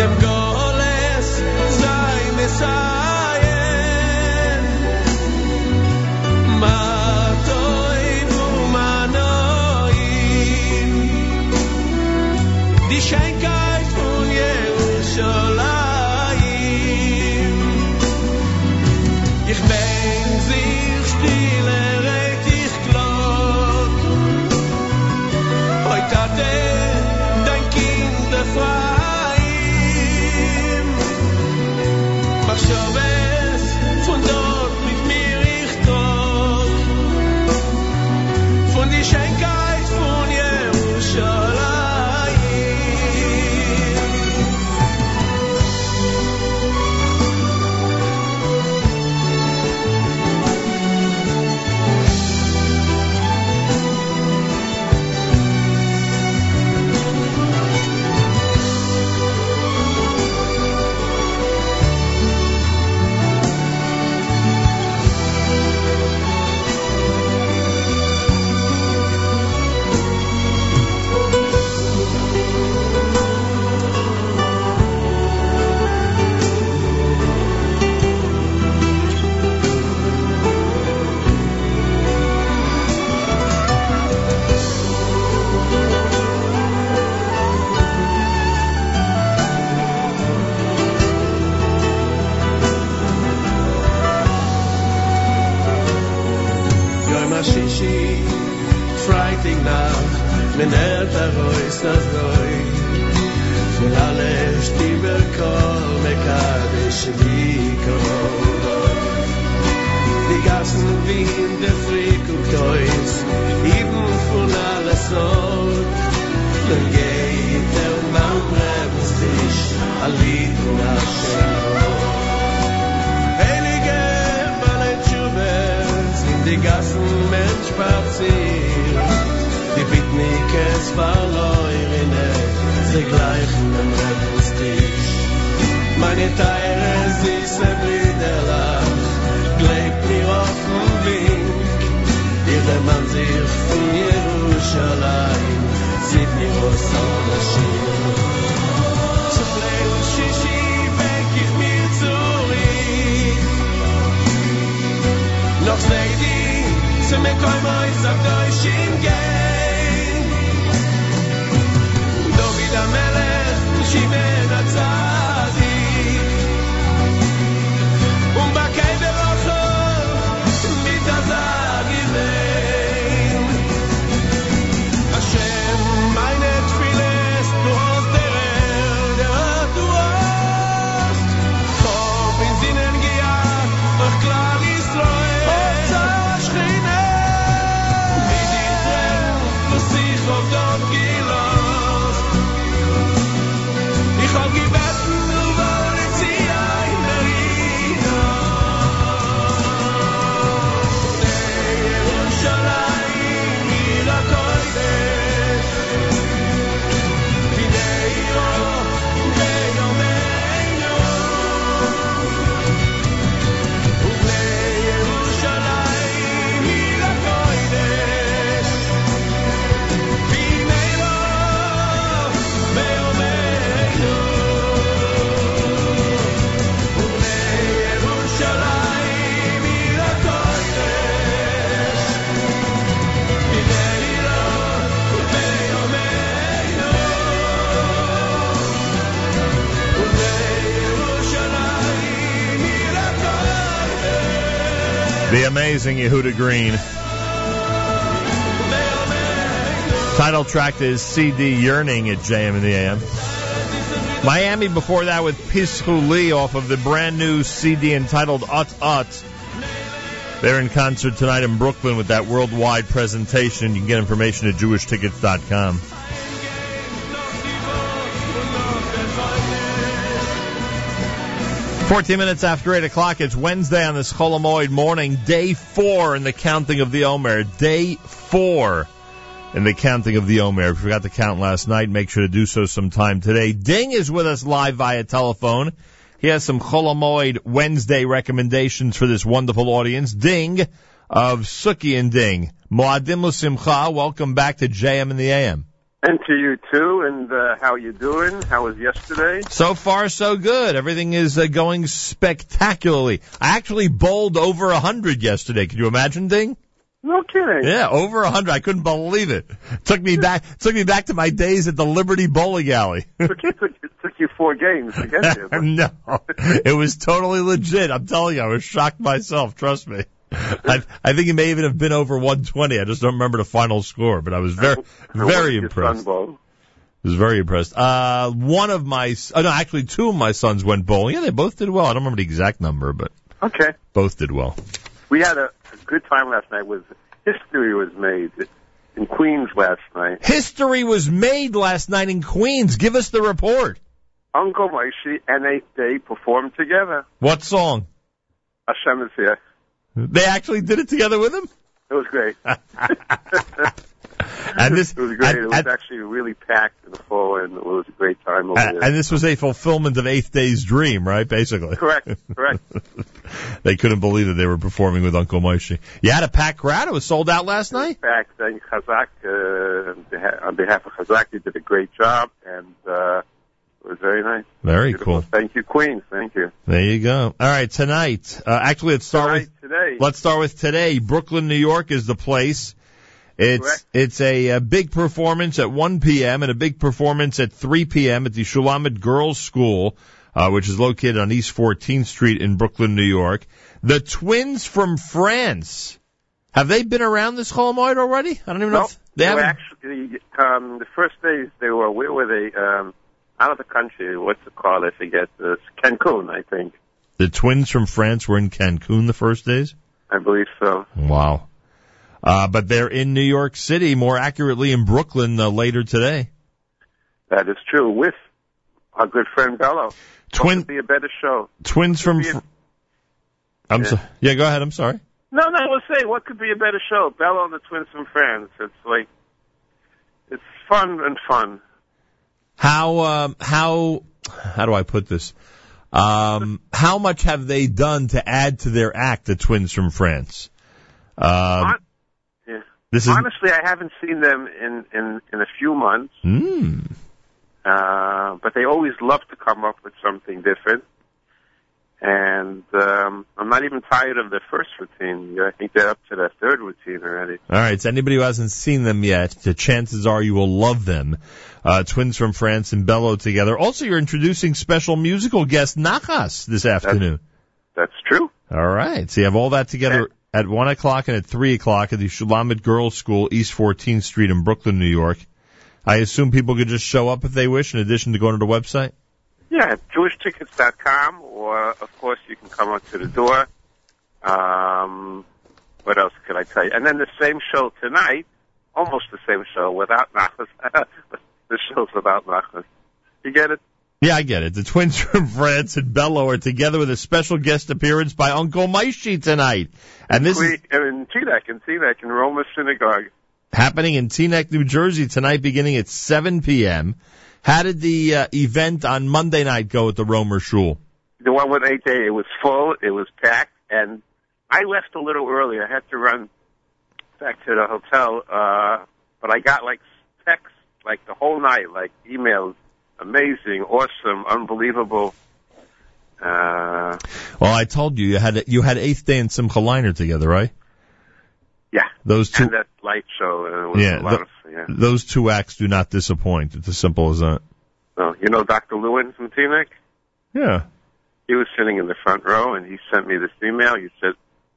Dem Goles Messiah der da rois das roi für alle stiber kome kade shvi kro di gasen vin der frik und kreuz ibn von alle so der geit der mam rebst dich ali du nach Heilige Malen Schubert, sind die Gassen Mensch passiert. kes baloy mine ze gleich in dem dich meine teile sie se bridela gleich dir auf und wink dir der man sich von jerusalem sieht mir aus der schir Noch zwei Dien, zu mir koi moi, sag doi shim gen. David המלך, שמעון הצדיק. The amazing Yehuda Green. Title track is CD Yearning at JM in the AM. Miami before that with Pischu Lee off of the brand new CD entitled Ut Ut. They're in concert tonight in Brooklyn with that worldwide presentation. You can get information at jewishtickets.com. Fourteen minutes after eight o'clock, it's Wednesday on this Chol Hamoed morning, day four in the counting of the Omer. Day four in the counting of the Omer. If you forgot to count last night, make sure to do so sometime today. Ding is with us live via telephone. He has some Chol Hamoed Wednesday recommendations for this wonderful audience. Ding of Suki and Ding. Moadim Simcha, welcome back to JM in the AM. And to you too. And uh, how you doing? How was yesterday? So far, so good. Everything is uh, going spectacularly. I actually bowled over a hundred yesterday. Can you imagine, Ding? No kidding. Yeah, over a hundred. I couldn't believe it. Took me back. Took me back to my days at the Liberty Bowling Alley. took, you, took, you- took you four games to get there. no, it was totally legit. I'm telling you, I was shocked myself. Trust me. I, I think he may even have been over 120. I just don't remember the final score, but I was very, very impressed. bowled. was very impressed. Uh, one of my, oh no, actually two of my sons went bowling. Yeah, they both did well. I don't remember the exact number, but Okay. both did well. We had a, a good time last night. Was history was made in Queens last night. History was made last night in Queens. Give us the report. Uncle Moishy and they they performed together. What song? Hashem is here. They actually did it together with him? It was great. And this, it was great. and- it was and- actually really packed in the fall, and it was a great time over and, there. and this was a fulfillment of Eighth Day's dream, right? Basically. Correct, correct. they couldn't believe that they were performing with Uncle Moishy. You had a packed crowd. It was sold out last night. Thank Chazak uh, on behalf- of Chazak. You did a great job, and uh, it was very nice. Very Beautiful. cool. Thank you, Queens. Thank you. There you go. All right, tonight. Uh, actually, let's start Tonight, with today. let's start with today. Brooklyn, New York is the place. It's Correct. it's a, uh big performance at 1 p.m. and a big performance at 3 p.m. at the Shulamit Girls School, uh, which is located on East 14th Street in Brooklyn, New York. The twins from France Have they been around this Chol Hamoed already? I don't even know. If they haven't. actually um, the first days they were where were they? Um, out of the country. What's it called? I forget. Uh, Cancun, I think. The twins from France were in Cancun the first days. I believe so. Wow. Uh, but they're in New York City, more accurately in Brooklyn uh, later today. That is true. With our good friend Bello. Twin What could be a better show? twins from. be a- Fr- I'm Yeah. so, yeah. Go ahead. I'm sorry. No, no. I was saying, what could be a better show? Bello and the Twins from France. It's like it's fun and fun. How um, how how do I put this? Um, how much have they done to add to their act, the twins from France? Um, Yeah. this is Honestly, I haven't seen them in in in a few months. Hmm. Uh, but they always love to come up with something different. And um, I'm not even tired of their first routine. I think they're up to their third routine already. All right. So anybody who hasn't seen them yet, the chances are you will love them. Uh, twins from France and Bello together. Also, you're introducing special musical guest Nachas this afternoon. That's true. All right. So you have all that together at one o'clock and at three o'clock at the Shulamit Girls School, East 14th Street in Brooklyn, New York. I assume people could just show up if they wish, in addition to going to the website. Yeah, JewishTickets.com, or of course you can come up to the door. Um, what else could I tell you? And then the same show tonight, almost the same show without Nachas. the show's without Nachas. You get it? Yeah, I get it. The twins from France and Bello are together with a special guest appearance by Uncle Moishy tonight. And this is we, in Teaneck, in Teaneck, in Roemer Synagogue. happening in Teaneck, New Jersey tonight beginning at 7 p.m. How did the uh, event on Monday night go at the Roemer Shul? The one with 8 it was full, it was packed, and I left a little early. I had to run back to the hotel, uh, but I got like texts like the whole night, like emails, amazing, awesome, unbelievable. Uh, Well, I told you you had you had Eighth Day and Simcha Leiner together, right? Yeah. Those two, And that light show, uh, was yeah, a lot th- of, yeah. those two acts do not disappoint. It's as simple as that. So, you know Dr. Lewin from Teaneck? Yeah. He was sitting in the front row, and he sent me this email. He said,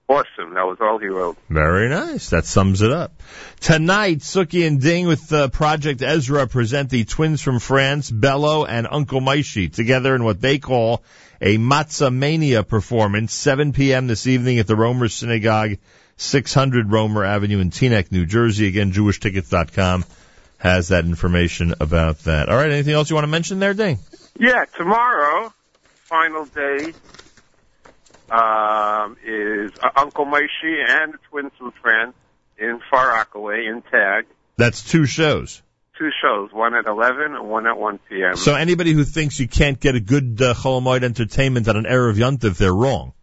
awesome. That was all he wrote. Very nice. That sums it up. Tonight, Suki and Ding with uh, Project Ezra present the twins from France, Bello and Uncle Moishy, together in what they call a Matzah Mania performance, 7 p.m. this evening at the Roemer Synagogue, 600 Roemer Avenue in Teaneck, New Jersey. Again, JewishTickets.com has that information about that. All right, anything else you want to mention there, Ding? Yeah, tomorrow, final day, um, is uh, Uncle Moishy and the twins from France in Far Rockaway in Tag. That's two shows. Two shows, one at 11 and one at 1 p.m. So anybody who thinks you can't get a good uh, Chol Hamoed entertainment at an Erev Yontif, they're wrong.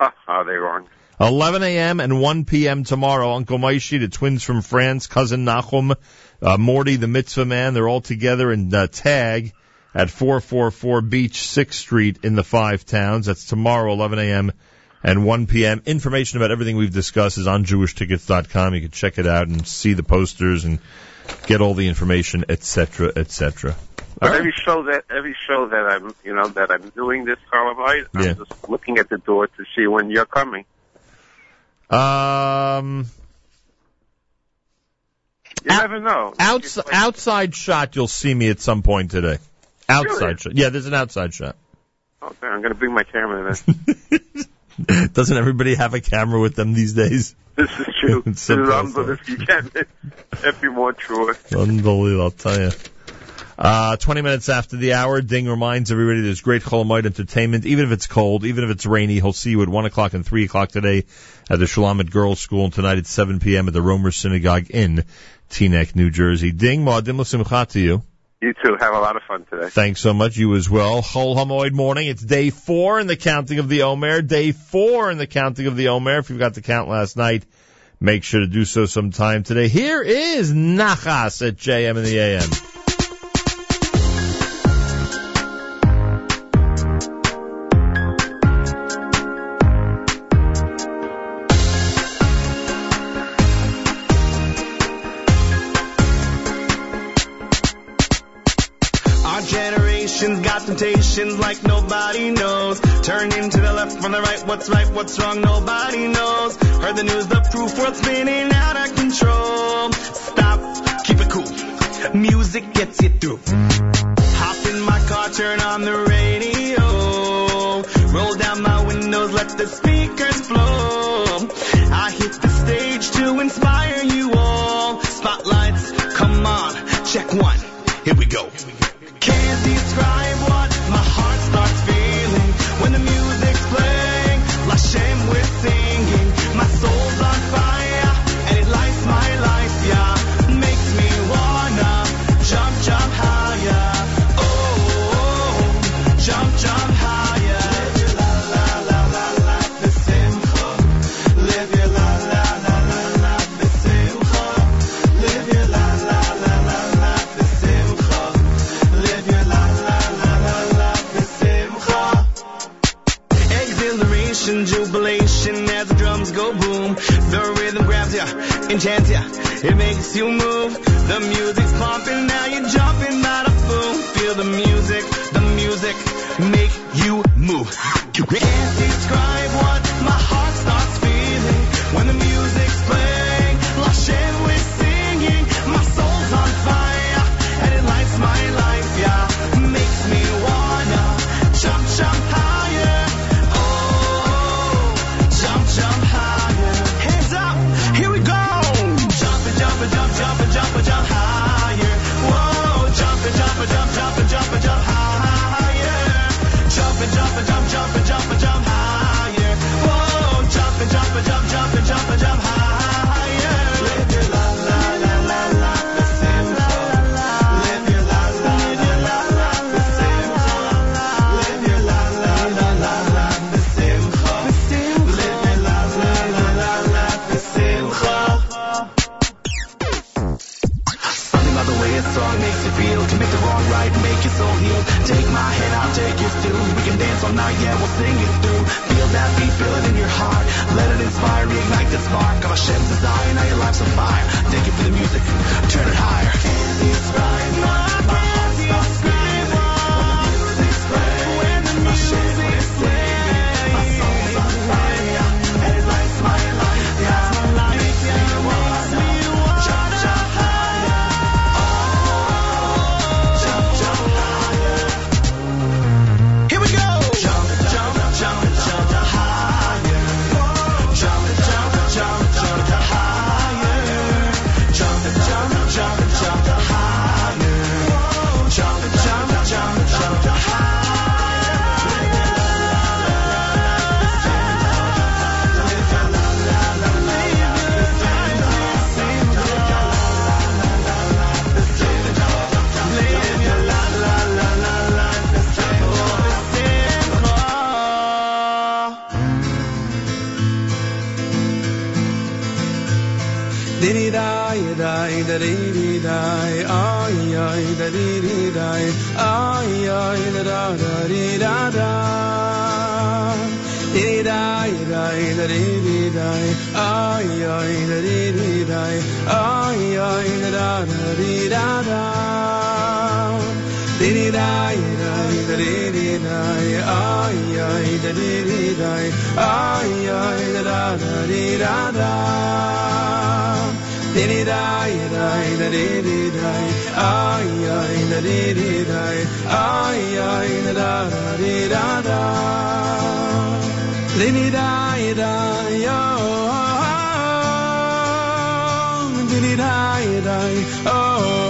Are they wrong? 11 a.m. and 1 p.m. tomorrow. Uncle Moishy, the twins from France, cousin Nachum, uh, Morty, the mitzvah man, they're all together in uh, Tag at 444 Beach 6th Street in the Five Towns. That's tomorrow, 11 a.m. and 1 p.m. Information about everything we've discussed is on JewishTickets.com. You can check it out and see the posters and get all the information, etc., etc. But every show that every show that I'm you know that I'm doing this Carlivite, I'm Yeah. just looking at the door to see when you're coming. Um, You never know. outside, outside shot, you'll see me at some point today. Outside Really? shot. Yeah, there's an outside shot. Oh, man, I'm going to bring my camera then. Doesn't everybody have a camera with them these days? this is true. It's this is simple. unbelievable. You can't can't be more true. Unbelievable, I'll tell you. Uh, 20 minutes after the hour, Ding reminds everybody there's great Chol Hamoed entertainment, even if it's cold, even if it's rainy. He'll see you at 1 o'clock and 3 o'clock today at the Shulamit Girls School, and tonight at 7 p.m. at the Roemer Synagogue in Teaneck, New Jersey. Ding, Ma'adim l'simcha to you. You too. Have a lot of fun today. Thanks so much. You as well. Chol Hamoed morning. It's day four in the counting of the Omer. Day four in the counting of the Omer. If you got the count last night, make sure to do so sometime today. Here is Nachas at JM in the AM. Like nobody knows. Turning to the left from the right, what's right, what's wrong, nobody knows. Heard the news, the proof, world's spinning out of control. Stop, keep it cool. Music gets you through. Hop in my car, turn on the radio. Roll down my windows, let the speakers blow. I hit the stage to inspire you all. Spotlights, come on, check one. Here we go. Ya, enchants ya, it makes you move. The music's pumping, now you're jumping, bada boom. Feel the music, the music make you move. You can't describe what Feel that beat, feel it in your heart. Let it inspire, reignite the spark Of Hashem's desire, now your life's on fire. Thank you for the music, turn it higher da dee dee die, ay ay, da dee dee die, ay ay, da da da dee da da. Diddy die, die, da dee dee die, ay ay, da dee dee die, ay ay, da da da dee da da. Diddy die, die, da dee dee die, ay ay, da dee dee die, ay ay, da da da dee da da. Diddy die, die, da dee die, ay ay, da dee die, ay ay, da da da dee da da. Diddy die, die, oh, diddy die, die, oh,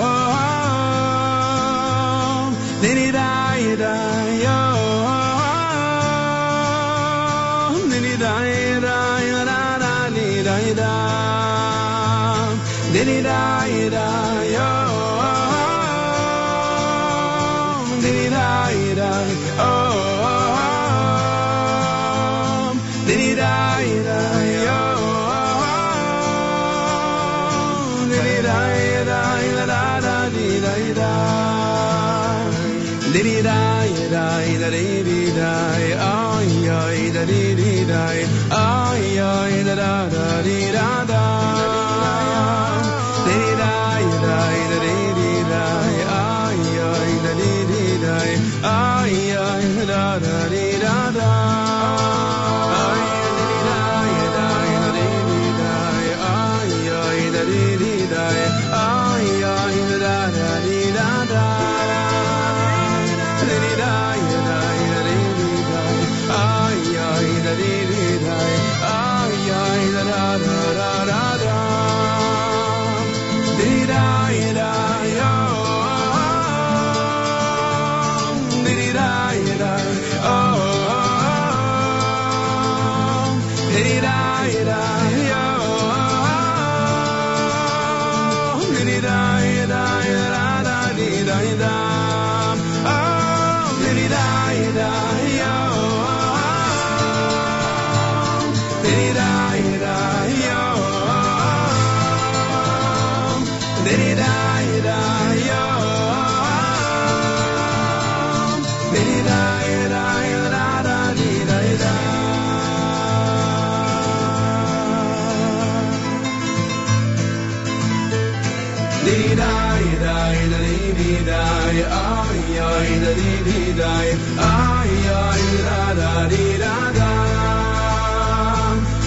hidayet Ay ay ra ra di ra da.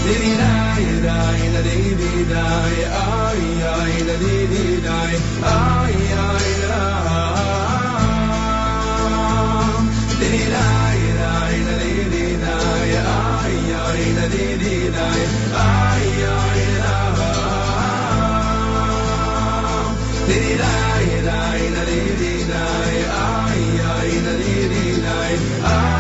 Di di dai dai da di di dai Ay ay da di di dai Ay ay ra. Di di dai dai da di di dai Ay ay da di di dai Ay ay city light.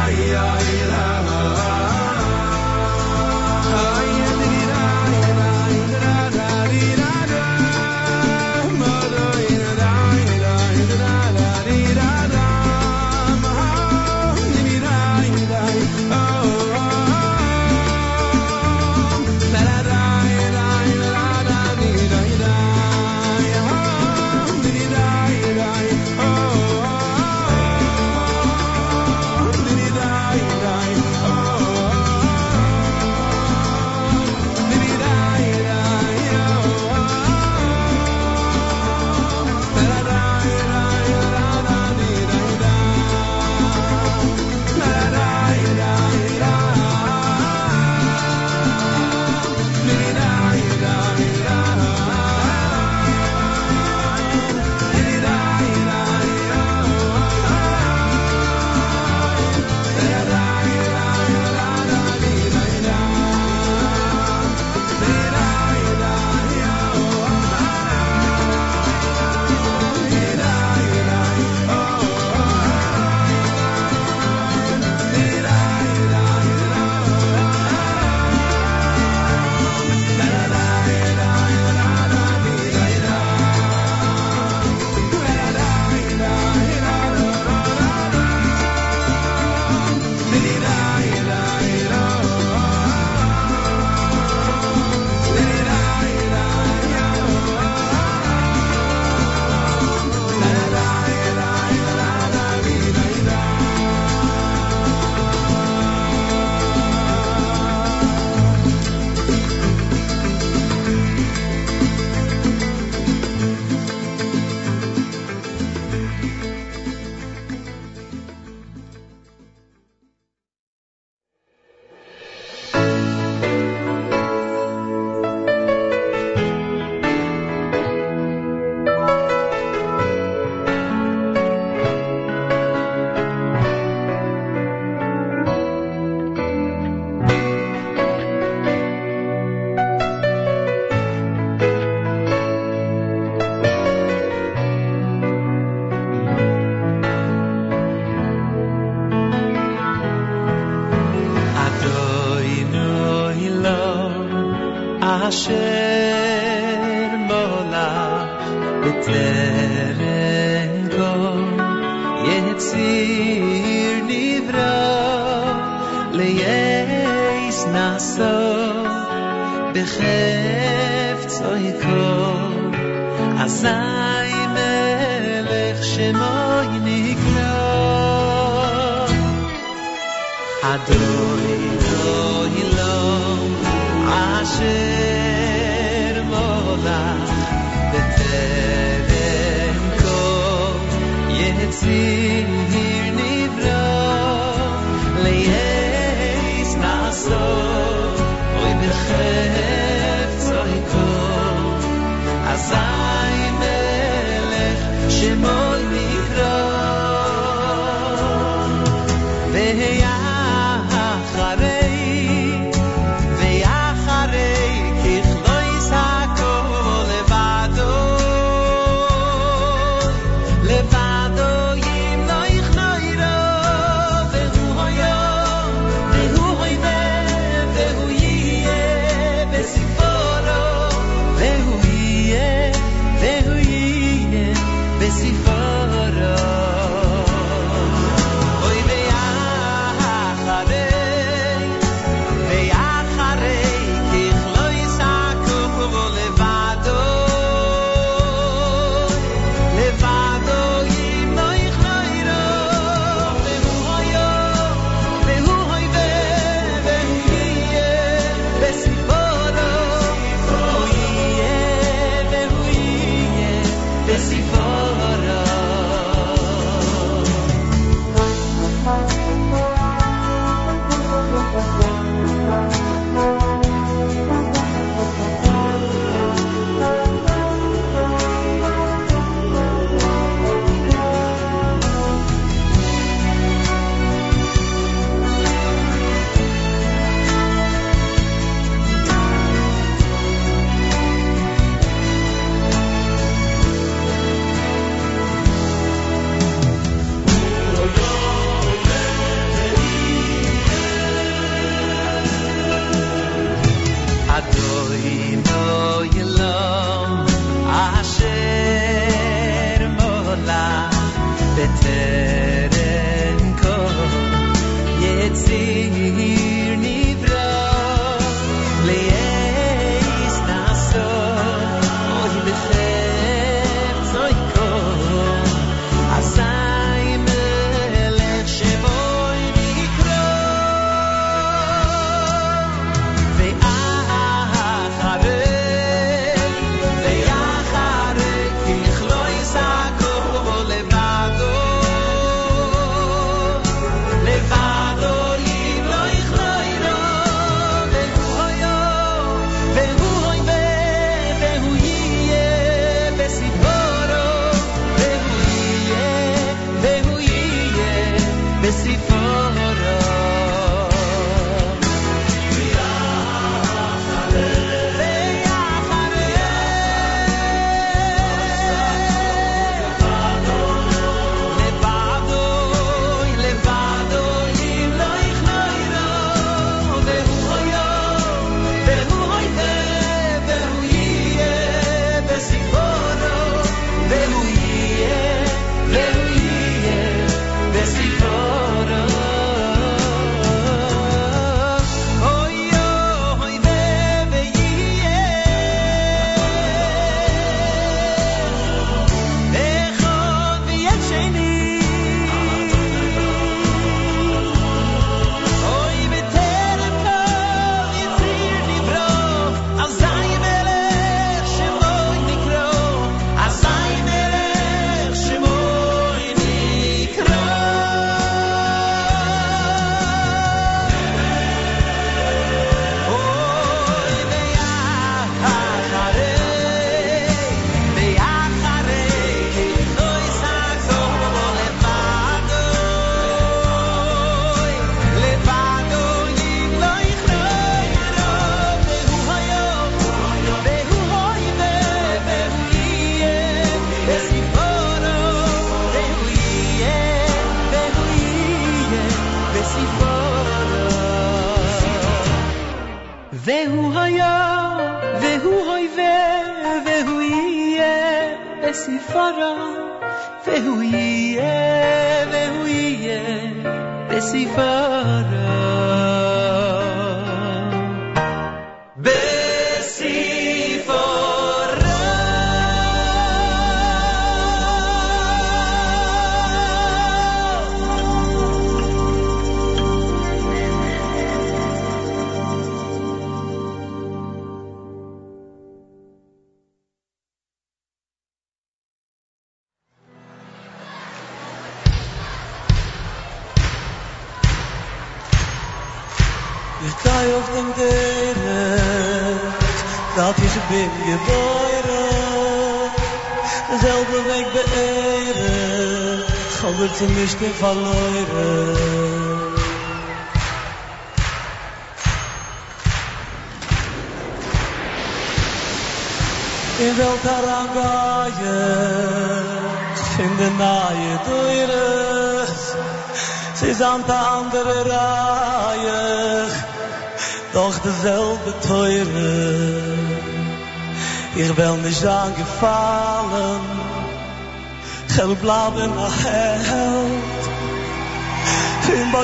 Zu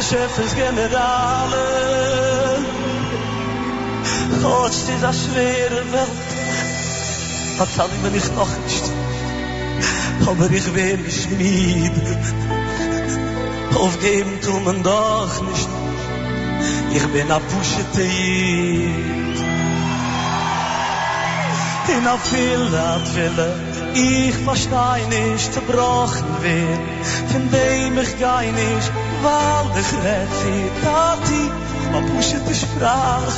Boschefes Generale, Gott, es ist a schwere Welt, was zal ich mir nicht noch nicht, aber ich will nicht schmieden. Aufgeben tun man doch nicht. Ich bin a pushete Jid. In a Fille, a Fille, ich versteh nicht, zerbrochen wird. Von dem ich geh nicht, ich red sie, Tati, a pushete Sprach.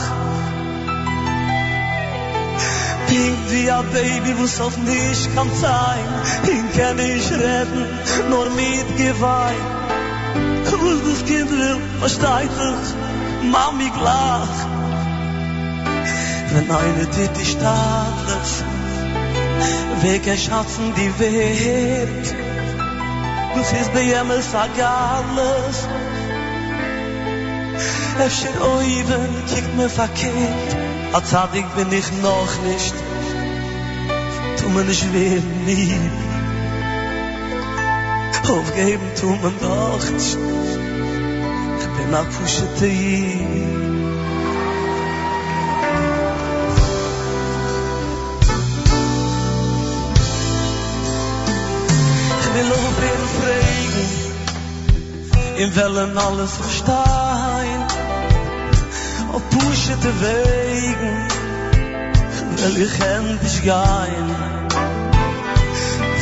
Pink wie a Baby, wo's auf nicht kann sein. Ihn kann ich retten, nur mit Geweih. Was das Kind will, versteht es, Mami glach. Wenn eine Titte staat ist, weg erschatzen die Welt. Dus is de jemme sagales Efter oiven kikt me verkeert Al zadig bin ich noch nicht. Tu me nicht weer nie. Aufgeben tu me doch nicht. Ich bin a pushe te in wellen alles verstehen, auf pushete Wegen, will ich endlich gehen.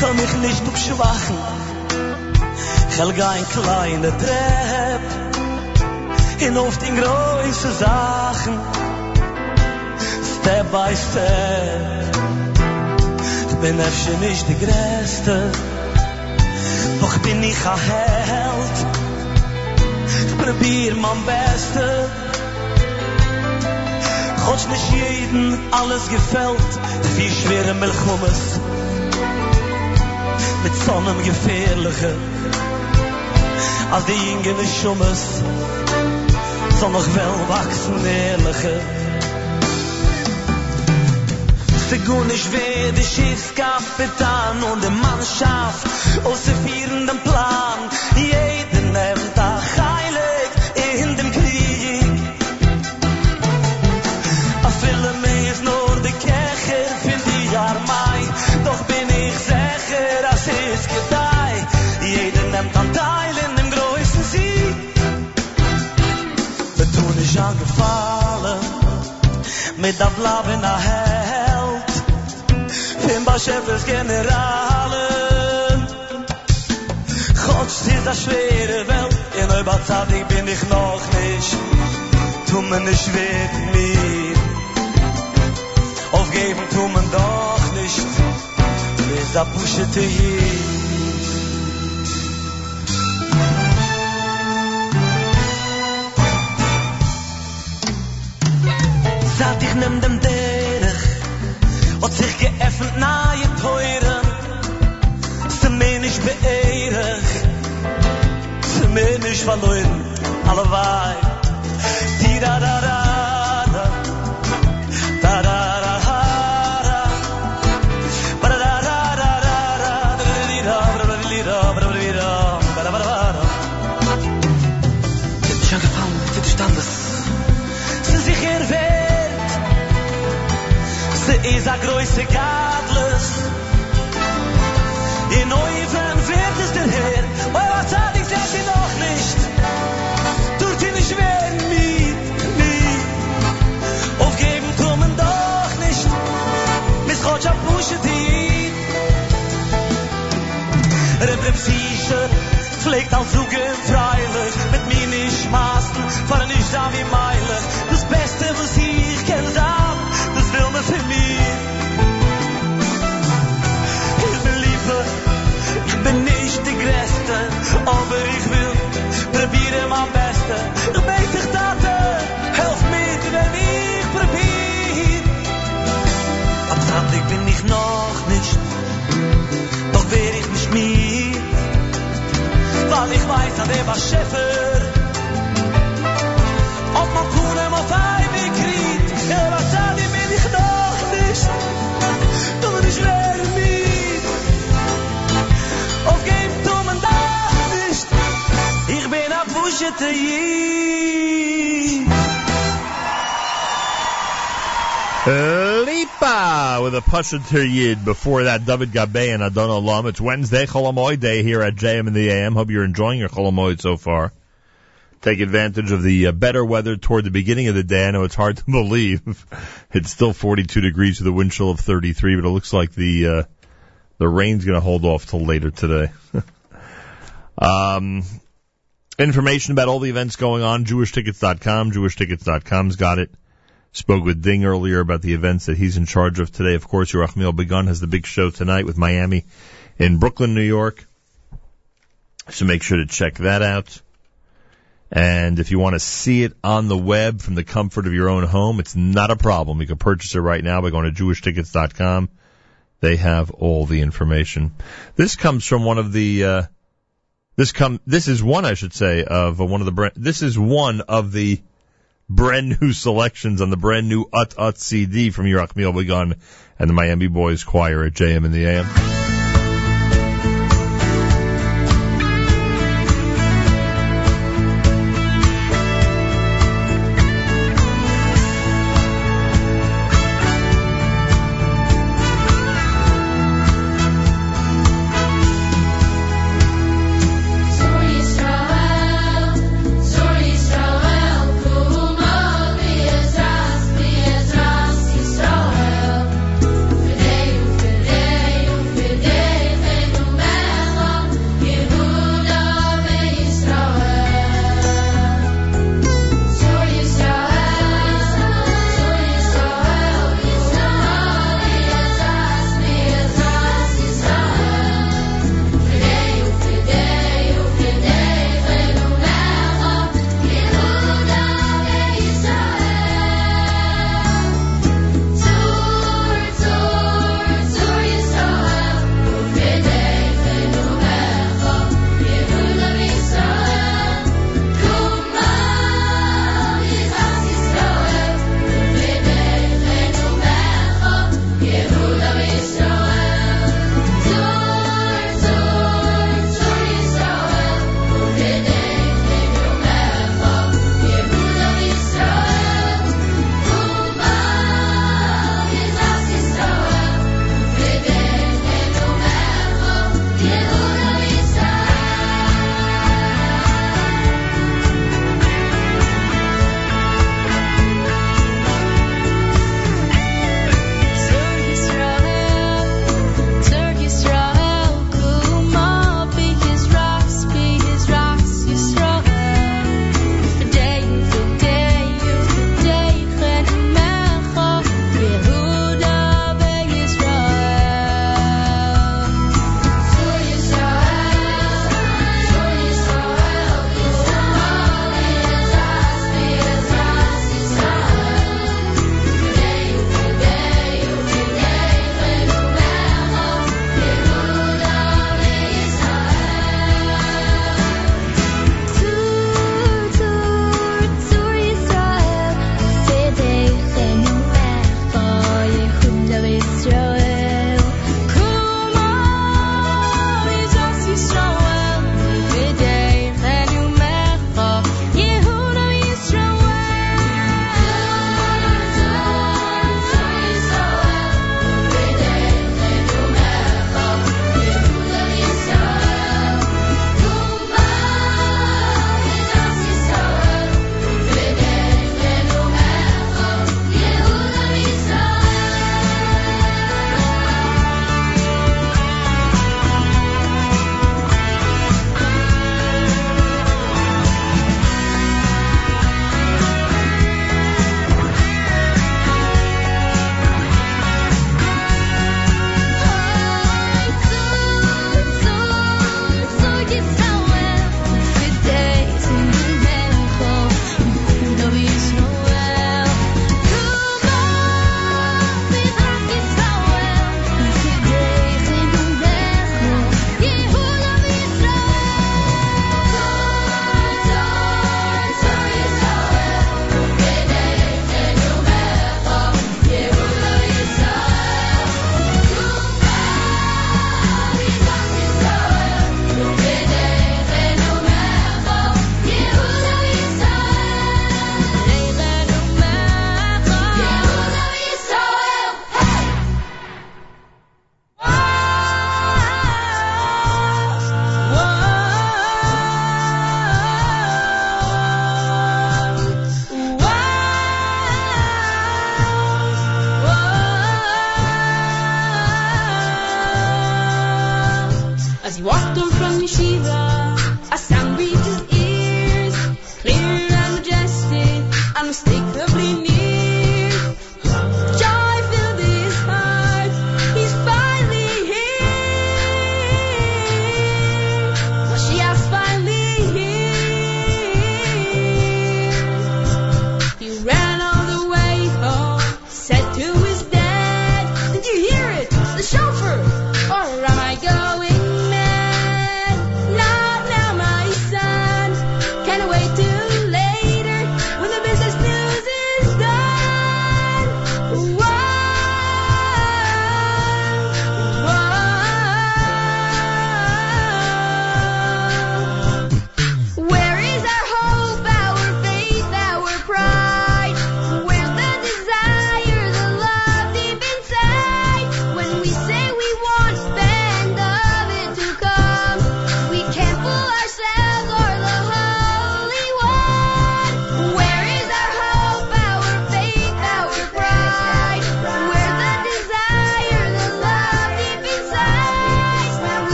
Kann mich nicht abschwachen, ich will gehen kleine Trepp, in auf den größten Sachen, step by step. Ich bin öfter nicht die Größte, doch bin ich ein Held. Probier mein Beste. Gott nicht jeden alles gefällt, wie schwere Milchummes. Mit Sonnen gefährliche, als die jüngere Schummes, soll noch wel wachsen ehrliche. Segun ich wer der Schiffskapitan und der Mannschaft aus der vierenden Plan. Jeden mit dem Blaben der Held. Fim Bashefes Generalen. Gott, es ist eine schwere Welt, in der Batzadik bin ich noch nicht. Tu me ne schwert mir. Aufgeben tu me doch nicht. bis der Pusche te hier. Nimm dem Derech. Hat sich geöffnet nahe Teuren Sie mir nicht beehrig Sie mir nicht verloren Alle wei Was chef Op mijn koen en mijn vijf ik. En wat die middag gedacht is. Toen is weer. Of is. Ik ben te jiet. Lipa with a Pashatir Yid. Before that, David Gabe and Adon Olam. It's Wednesday, Chol Hamoed Day here at JM in the AM. Hope you're enjoying your Chol Hamoed so far. Take advantage of the uh, better weather toward the beginning of the day. I know it's hard to believe. It's still 42 degrees with a wind chill of 33, but it looks like the, uh, the rain's gonna hold off till later today. um, information about all the events going on, jewishtickets.com, jewishtickets.com's got it. Spoke with Ding earlier about the events that he's in charge of today. Of course, Yerachmiel Begun has the big show tonight with Miami in Brooklyn, New York. So make sure to check that out. And if you want to see it on the web from the comfort of your own home, it's not a problem. You can purchase it right now by going to jewishtickets.com. They have all the information. This comes from one of the, uh, this come, this is one, I should say, of one of the, this is one of the brand new selections on the brand new Ut Ut CD from Yerachmiel Begun and the Miami Boys Choir at JM in the AM.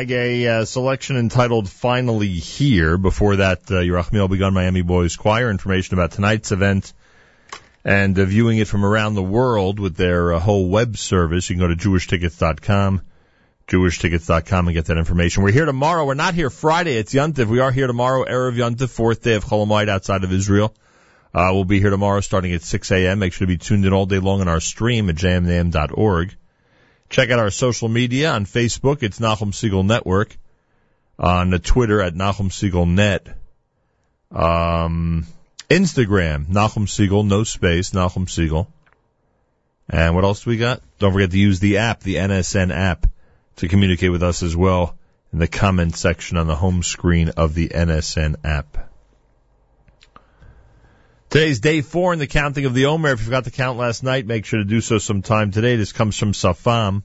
Bag, a uh, selection entitled Finally Here. Before that, uh, Yerachmiel Begun Miami Boys Choir. Information about tonight's event and uh, viewing it from around the world with their uh, whole web service. You can go to jewishtickets.com, jewishtickets.com and get that information. We're here tomorrow. We're not here Friday. It's Yontif. We are here tomorrow, Erev Yontif, fourth day of Chol Hamoed outside of Israel. Uh, we'll be here tomorrow starting at 6 a.m. Make sure to be tuned in all day long on our stream at jmnam.org. Check out our social media on Facebook. It's Nachum Segal Network. On the Twitter at Nachum Segal Net. Um, Instagram, Nachum Segal, no space, Nachum Segal. And what else do we got? Don't forget to use the app, the NSN app, to communicate with us as well in the comment section on the home screen of the NSN app. Today's day four in the counting of the Omer. If you forgot to count last night, make sure to do so sometime today. This comes from Safam.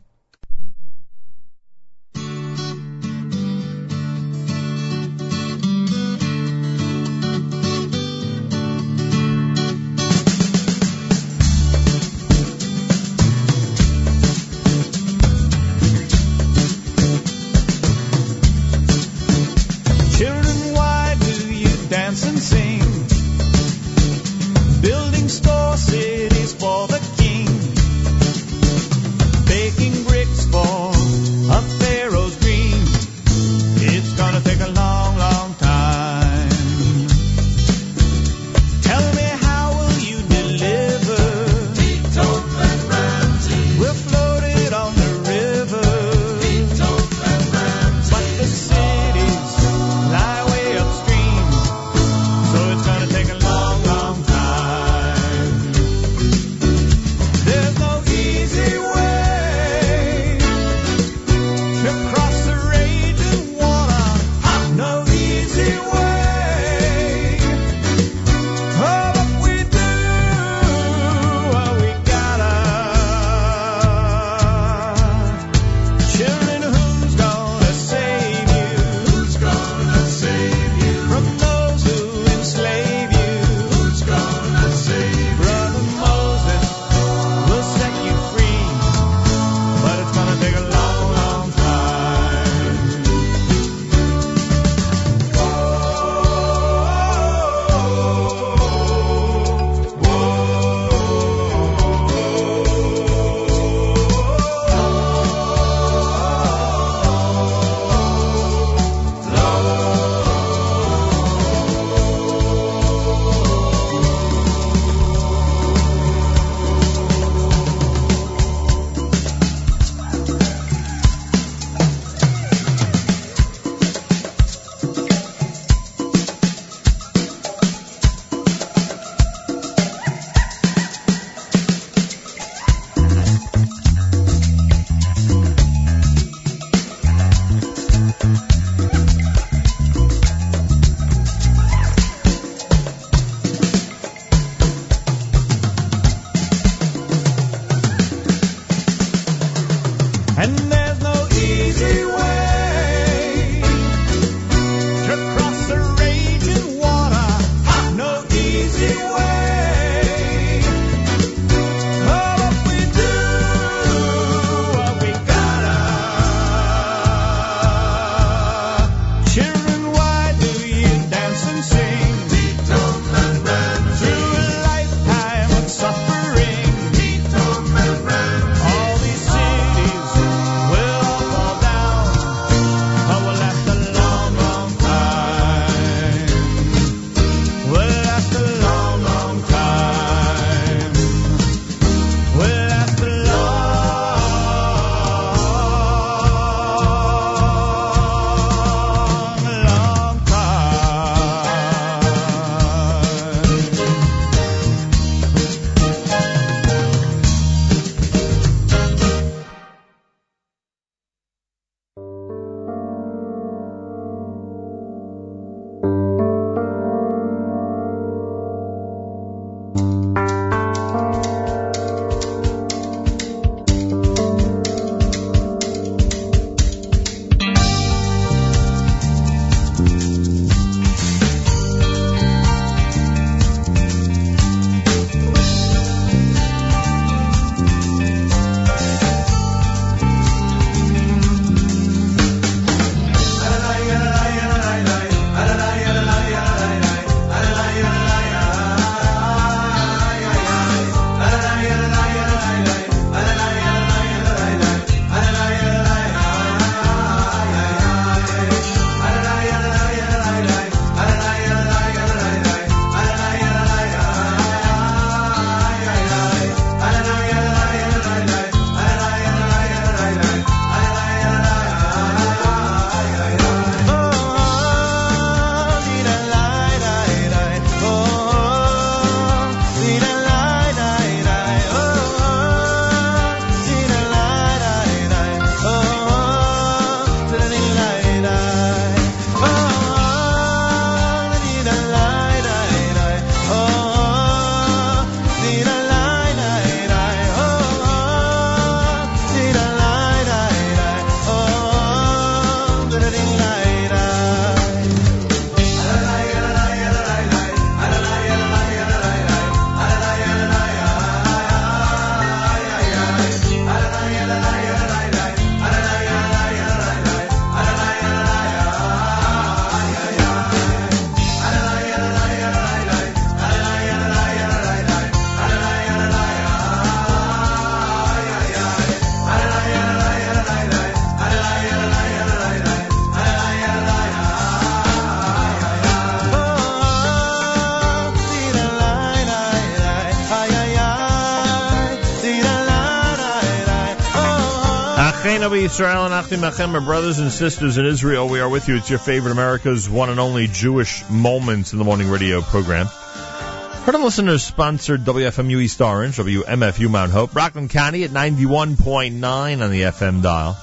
Eloheinu Yisrael and Achim Achem, our brothers and sisters in Israel. We are with you. It's your favorite America's one and only Jewish Moments in the Morning radio program. Heard and listeners sponsored WFMU East Orange, WMFU Mount Hope, Rockland County at 91.9 on the FM dial.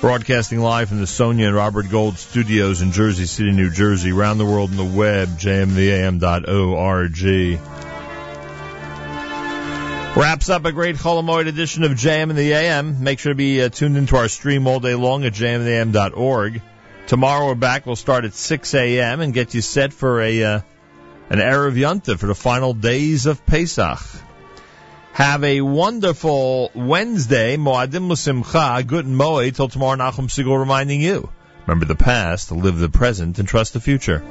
Broadcasting live from the Sonia and Robert Gold studios in Jersey City, New Jersey, around the world on the web, jmtheam.org. Wraps up a great Chol Hamoed edition of JM in the AM. Make sure to be uh, tuned into our stream all day long at jmtheam.org. Tomorrow we're back. We'll start at 6 a.m. and get you set for a uh, an Erev Yontif for the final days of Pesach. Have a wonderful Wednesday, Moadim L'Simcha, Good Moed, till tomorrow, Nachum Segal reminding you. Remember the past, live the present, and trust the future.